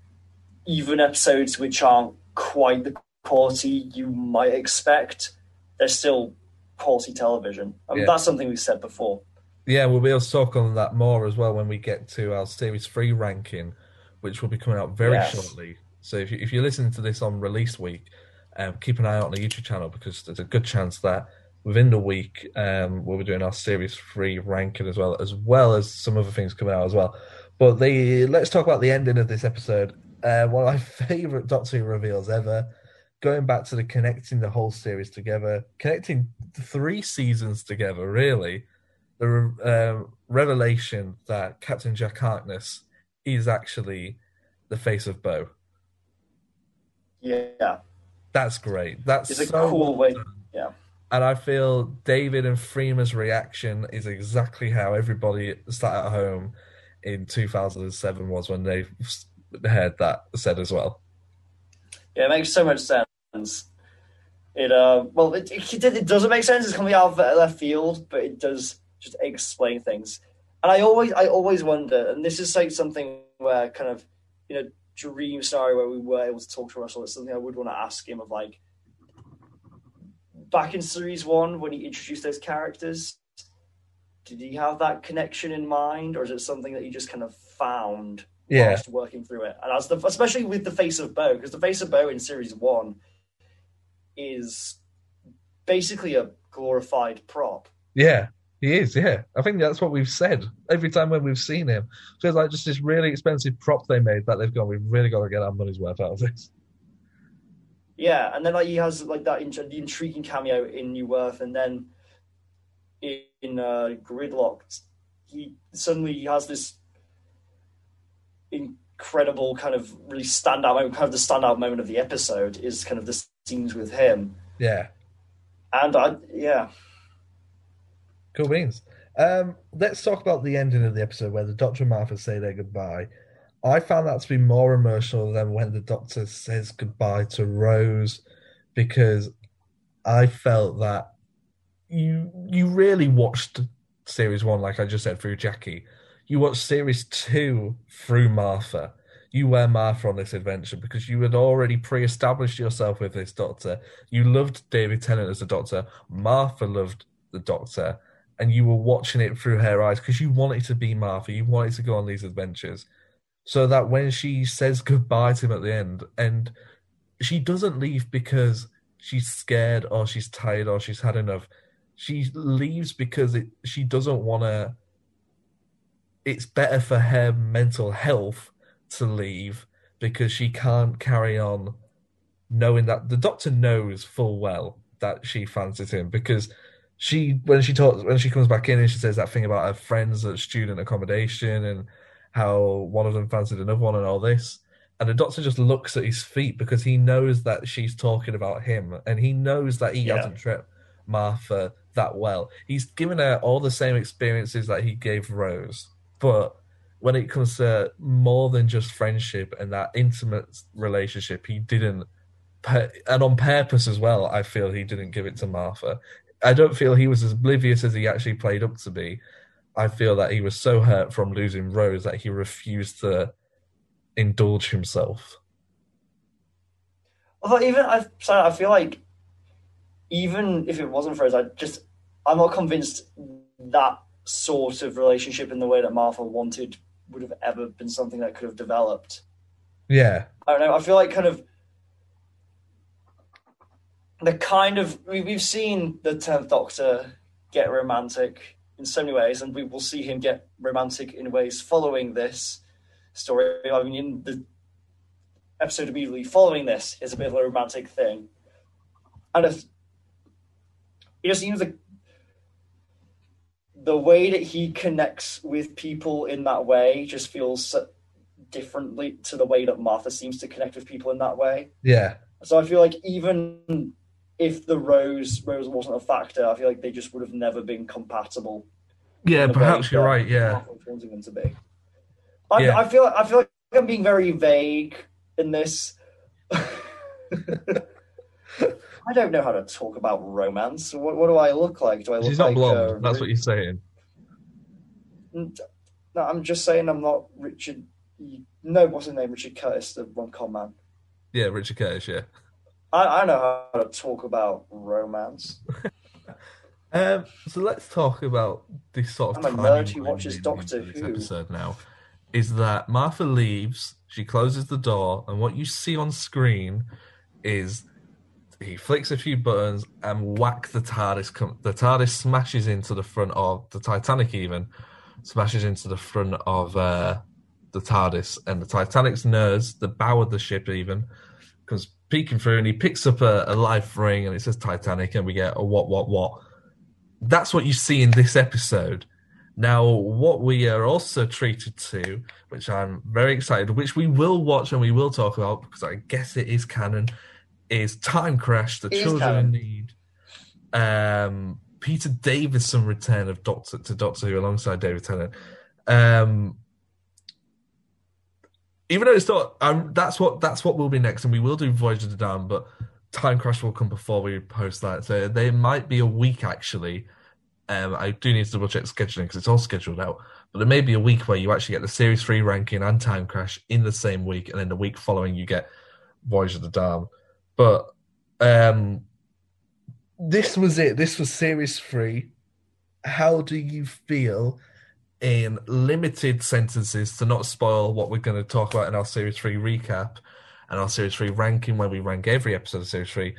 even episodes which aren't quite the quality you might expect, they're still quality television. I mean, Yeah. that's something we've said before. Yeah, we'll be able to talk on that more as well when we get to our Series 3 ranking, which will be coming out very Yes. shortly. So if, you, if you're listening to this on release week, um, keep an eye out on the YouTube channel because there's a good chance that within the week um, we'll be doing our Series 3 ranking as well, as well as some other things coming out as well. But the let's talk about the ending of this episode. Uh, one of my favourite Doctor Who reveals ever. Going back to the connecting the whole series together, connecting three seasons together, really the uh, revelation that Captain Jack Harkness is actually the face of Boe. Yeah, That's great. That's it's a so cool way. Yeah, and I feel David and Freema's reaction is exactly how everybody sat at home in 2007 was when they heard that said as well. yeah, it makes so much sense. It uh, well, it, it, it doesn't make sense. It's coming out of left field, but it does just explain things. And I always, I always wonder, and this is like something where kind of, you know, dream scenario where we were able to talk to Russell. It's something I would want to ask him of like, back in series one when he introduced those characters, did he have that connection in mind, or is it something that he just kind of found Yeah. working through it? And as the, especially with the face of Boe, because the face of Boe in series one is basically a glorified prop. Yeah, he is. Yeah, I think that's what we've said every time when we've seen him. Feels like just this really expensive prop they made that they've gone. We've really got to get our money's worth out of this. Yeah, and then like he has like that int- the intriguing cameo in New Earth, and then in, in uh, Gridlock, he suddenly he has this incredible kind of really standout moment. Kind of the standout moment of the episode is kind of the scenes with him, Yeah, and I yeah cool beans. Um, let's talk about the ending of the episode where the Doctor and Martha say their goodbye. I found that to be more emotional than when the Doctor says goodbye to Rose, because I felt that you you really watched series one, like I just said, through Jackie. You watched series two through Martha. You were Martha on this adventure because you had already pre-established yourself with this doctor. You loved David Tennant as a doctor. Martha loved the doctor, and you were watching it through her eyes because you wanted to be Martha. You wanted to go on these adventures, so that when she says goodbye to him at the end, and she doesn't leave because she's scared or she's tired or she's had enough. She leaves because it, she doesn't want to. It's better for her mental health to leave because she can't carry on knowing that the doctor knows full well that she fancies him because she when she talks when she comes back in and she says that thing about her friends at student accommodation and how one of them fancied another one and all this and the doctor just looks at his feet because he knows that she's talking about him and he knows that he Yeah. hasn't tripped martha that well he's given her all the same experiences that he gave rose but when it comes to more than just friendship and that intimate relationship, he didn't, and on purpose as well. I feel he didn't give it to Martha. I don't feel he was as oblivious as he actually played up to be. I feel that he was so hurt from losing Rose that he refused to indulge himself. Although even I, sorry, I feel like even if it wasn't for us, I just I'm not convinced that sort of relationship in the way that Martha wanted would have ever been something that could have developed. Yeah, I don't know. I feel like kind of the kind of we, we've seen the Tenth Doctor get romantic in so many ways, and we will see him get romantic in ways following this story. I mean, in the episode immediately following this is a bit of a romantic thing, and if it just seems like the way that he connects with people in that way just feels differently to the way that Martha seems to connect with people in that way. yeah, So I feel like even if the rose rose wasn't a factor, I feel like they just would have never been compatible. yeah. Perhaps you're right. Yeah, wanting them to be. I, Yeah. I feel I feel like I'm being very vague in this. I don't know how to talk about romance. What, what do I look like? Do I look she's not like blonde. uh, That's what you're saying. No, I'm just saying I'm not Richard. No, what's his name? Richard Curtis, the one com man. Yeah, Richard Curtis. Yeah. I, I know how to talk about romance. Um, so let's talk about this sort of. I'm a nerd who watches Doctor Who. Episode now is that Martha leaves, she closes the door, and what you see on screen is he flicks a few buttons and whack the TARDIS. Com- the TARDIS smashes into the front of the Titanic, even smashes into the front of uh, the TARDIS, and the Titanic's nose, the bow of the ship, even comes peeking through, and he picks up a, a life ring, and it says Titanic, and we get a what, what, what. That's what you see in this episode. Now, what we are also treated to, which I'm very excited, which we will watch and we will talk about because I guess it is canon, is Time Crash: The It Children in Need. Um, Peter Davison return of Doctor to Doctor Who alongside David Tennant. Um, even though it's not, um, that's what that's what will be next, and we will do Voyage of the Damned, but Time Crash will come before we post that. So there might be a week actually. Um, I do need to double check scheduling because it's all scheduled out. But there may be a week where you actually get the Series Three ranking and Time Crash in the same week, and then the week following you get Voyage of the Damned. But um, this was it. This was Series Three. How do you feel in limited sentences to not spoil what we're going to talk about in our Series 3 recap and our Series 3 ranking where we rank every episode of Series 3.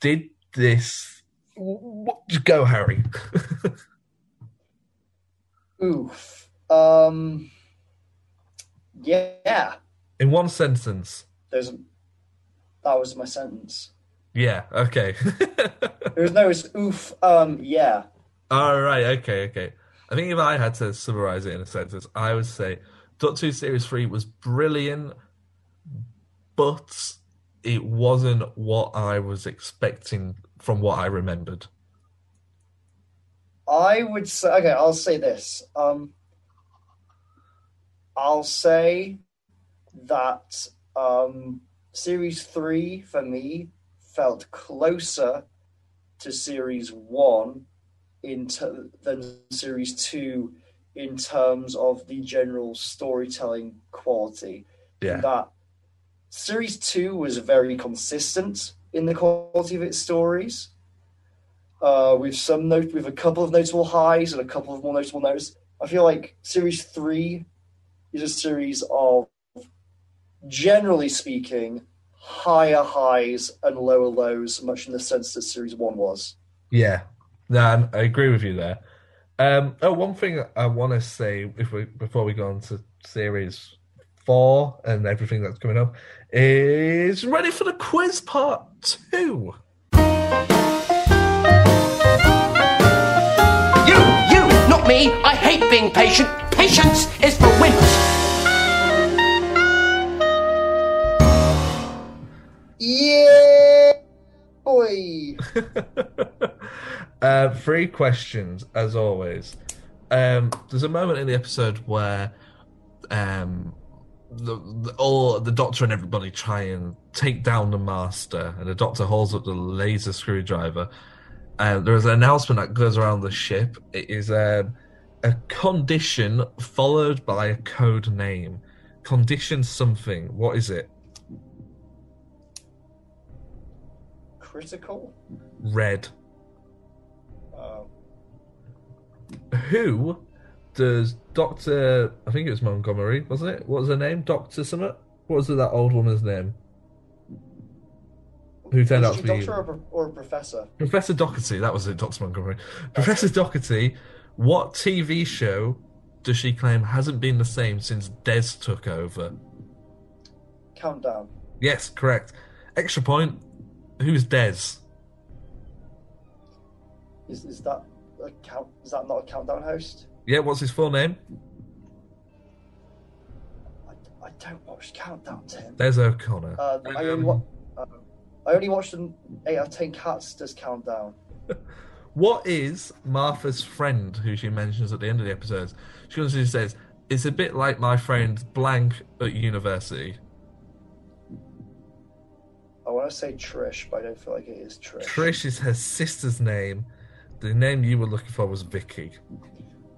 Did this. What, go, Harry. Oof. Um. Yeah. in one sentence. There's. That was my sentence. Yeah, okay. there was no. It's oof. Um. Yeah. All right, okay, okay. I think if I had to summarize it in a sentence, I would say Doctor Who Series 3 was brilliant, but it wasn't what I was expecting from what I remembered. I would say okay. I'll say this. Um, I'll say that um, series three for me felt closer to series one in ter- than series two in terms of the general storytelling quality. Yeah. That series two was very consistent in the quality of its stories. Uh, with some note, with a couple of notable highs and a couple of more notable notes. I feel like series three is a series of, generally speaking, higher highs and lower lows, much in the sense that series one was. Yeah, no, I agree with you there. Um, oh, one thing I want to say if we before we go on to series four and everything that's coming up is ready for the quiz part two. You, you, not me. I hate being patient. Patience is for wimps. Boy. Uh, three questions, as always. Um, there's a moment in the episode where um, the, the all the doctor and everybody try and take down the master, and the doctor holds up the laser screwdriver. Uh, there is an announcement that goes around the ship. It is um, a condition followed by a code name. Condition something. What is it? Critical. Red. Uh, Who does Doctor? I think it was Montgomery, wasn't it? What was her name? Doctor Summit. What was that old woman's name? Who turned out is to be doctor or, a or a professor? Professor Docherty. That was it, Doctor Montgomery. Professor Docherty. What TV show does she claim hasn't been the same since Des took over? Countdown. Yes, correct. Extra point. Who's Des? Is is that a count? Is that not a countdown host? Yeah, what's his full name? I don't watch Countdown, Tim. Des O'Connor. Uh, I only wa- uh, I only watched an eight out of ten cats does Countdown. What is Martha's friend, who she mentions at the end of the episodes? She comes and says, It's a bit like my friend blank at university. Want to say Trish, but I don't feel like it is Trish. Trish is her sister's name. The name you were looking for was Vicky.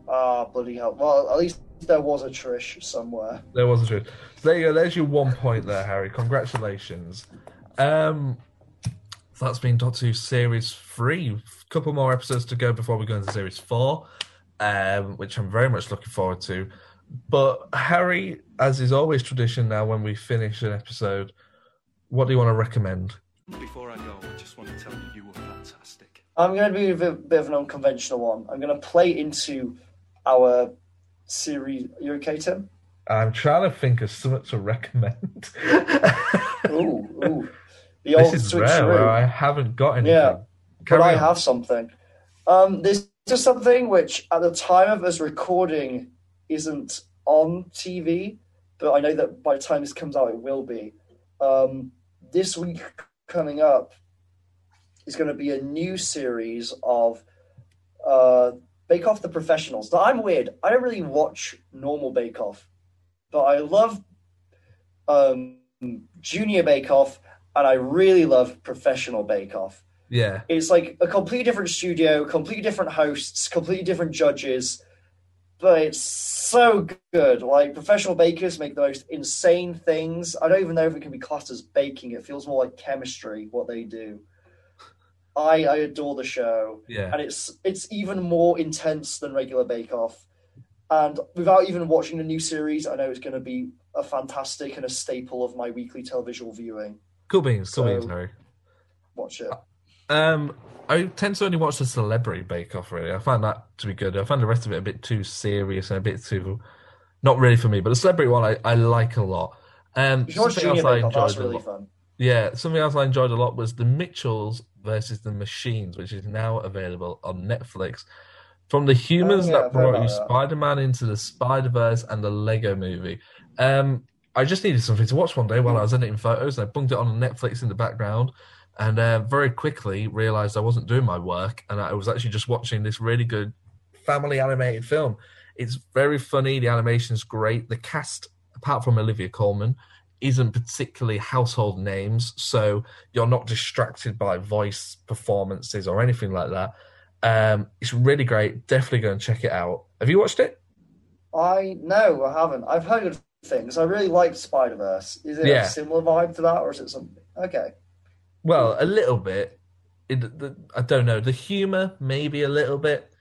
Ah, bloody hell. Well, at least there was a Trish somewhere. There was a. So there you go. There's your one point there, Harry. Congratulations. Um, that's been Doctor Who Series 3. A couple more episodes to go before we go into Series 4, um, which I'm very much looking forward to. But, Harry, as is always tradition now when we finish an episode, what do you want to recommend? Before I go, I just want to tell you you were fantastic. I'm going to be a bit, bit of an unconventional one. I'm going to play into our series. You okay, Tim? I'm trying to think of something to recommend. Ooh, ooh. The old this is switcheroo. rare where I haven't got anything. Yeah, Carry but I on. have something. Um, this is something which, at the time of us recording, isn't on TV, but I know that by the time this comes out, it will be. Um, this week coming up is going to be a new series of uh, Bake Off the Professionals. Now, I'm weird. I don't really watch normal Bake Off, but I love um, Junior Bake Off, and I really love Professional Bake Off. Yeah. It's like a completely different studio, completely different hosts, completely different judges, but it's so good. Like professional bakers make the most insane things. I don't even know if it can be classed as baking. It feels more like chemistry what they do. I I adore the show, Yeah. and it's it's even more intense than regular Bake Off. And without even watching the new series, I know it's going to be a fantastic and a staple of my weekly televisual viewing. Cool beans, cool So- beans, Harry. Watch it. Um, I tend to only watch the Celebrity Bake Off. Really, I find that to be good. I find the rest of it a bit too serious and a bit too not really for me. But the Celebrity one, I, I like a lot. Um, If you watch something else I Bake Off, that's enjoyed a lot. fun. Yeah, something else I enjoyed a lot was the Mitchells versus the Machines, which is now available on Netflix. From the humans Oh, yeah, that brought you. Spider-Man into the Spider-Verse and the Lego Movie. Um, I just needed something to watch one day while I was editing photos, and I bunked it on Netflix in the background, and uh, very quickly realized I wasn't doing my work, and I was actually just watching this really good family animated film. It's very funny. The animation's great. The cast, apart from Olivia Colman, isn't particularly household names, so you're not distracted by voice performances or anything like that. Um, it's really great. Definitely go and check it out. Have you watched it? I no, I haven't. I've heard things. I really liked Spider Verse. Is it Yeah. a similar vibe to that, or is it something? Okay. Well, a little bit. It, the, I don't know. The humor, maybe a little bit,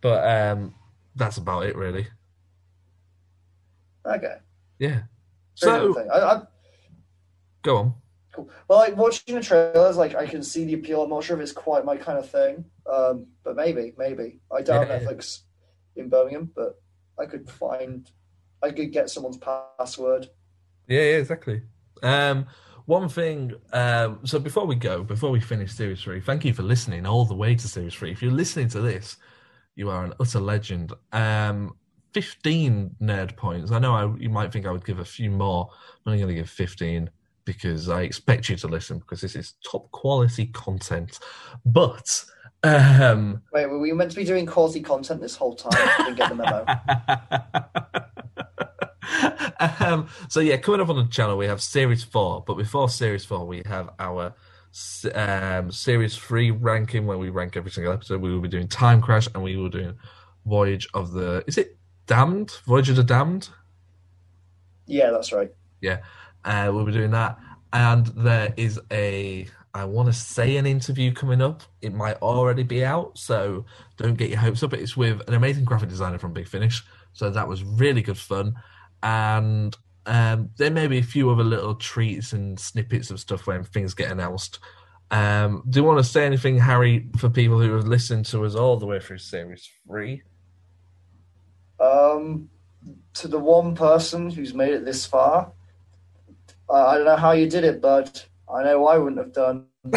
but um, that's about it, really. Okay. Yeah. Very So. I, I, go on. cool. Well, like watching the trailers, like I can see the appeal. I'm not sure if it's quite my kind of thing, um, but maybe, maybe. I doubt Yeah. Netflix in Birmingham, but I could find, I could get someone's password. Yeah, yeah, exactly. Um, one thing. Um, so before we go, before we finish series three, thank you for listening all the way to series three. If you're listening to this, you are an utter legend. Um, fifteen nerd points. I know I, you might think I would give a few more. But I'm only going to give fifteen because I expect you to listen because this is top quality content. But um, Wait, were we meant to be doing quality content this whole time? I didn't get the memo. um, so yeah, coming up on the channel we have series four, but before series four we have our um, series three ranking where we rank every single episode. We will be doing Time Crash and we will be doing Voyage of the. Is it Damned? Voyage of the Damned? Yeah, that's right. Yeah, uh, we'll be doing that. And there is a, I want to say an interview coming up. It might already be out, so don't get your hopes up. It's with an amazing graphic designer from Big Finish, so that was really good fun. And um, there may be a few other little treats and snippets of stuff when things get announced. Um, do you want to say anything, Harry, for people who have listened to us all the way through series three? Um, to the one person who's made it this far, I I don't know how you did it, but I know I wouldn't have done.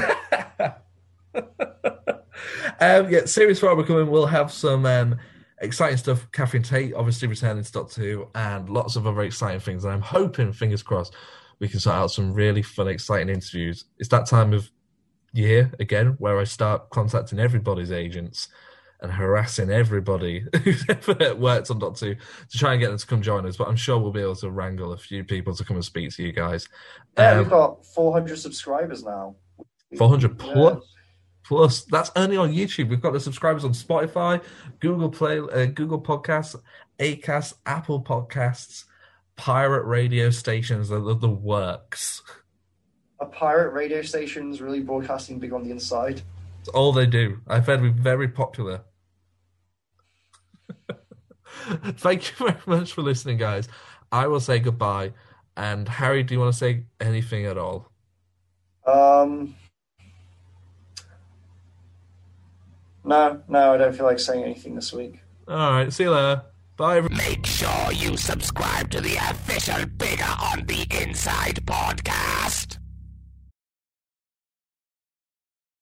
um, yeah, series four we're coming. We'll have some um, exciting stuff. Catherine Tate obviously returning to Doctor Who, and lots of other exciting things. And I'm hoping, fingers crossed, we can sort out some really fun, exciting interviews. It's that time of year again where I start contacting everybody's agents and harassing everybody who's ever worked on Doctor Who to try and get them to come join us. But I'm sure we'll be able to wrangle a few people to come and speak to you guys. Yeah, Um, we've got 400 subscribers now. 400 Yeah. Plus. That's only on YouTube. We've got the subscribers on Spotify, Google Play, uh, Google Podcasts, Acast, Apple Podcasts, pirate radio stations. The, the, the works. A pirate radio station's really broadcasting big on the inside. It's all they do. I've heard we're very popular. Thank you very much for listening, guys. I will say goodbye. And Harry, do you want to say anything at all? Um, no, no, I don't feel like saying anything this week. All right. See you later. Bye. everybody. Make sure you subscribe to the official Bigger on the Inside podcast.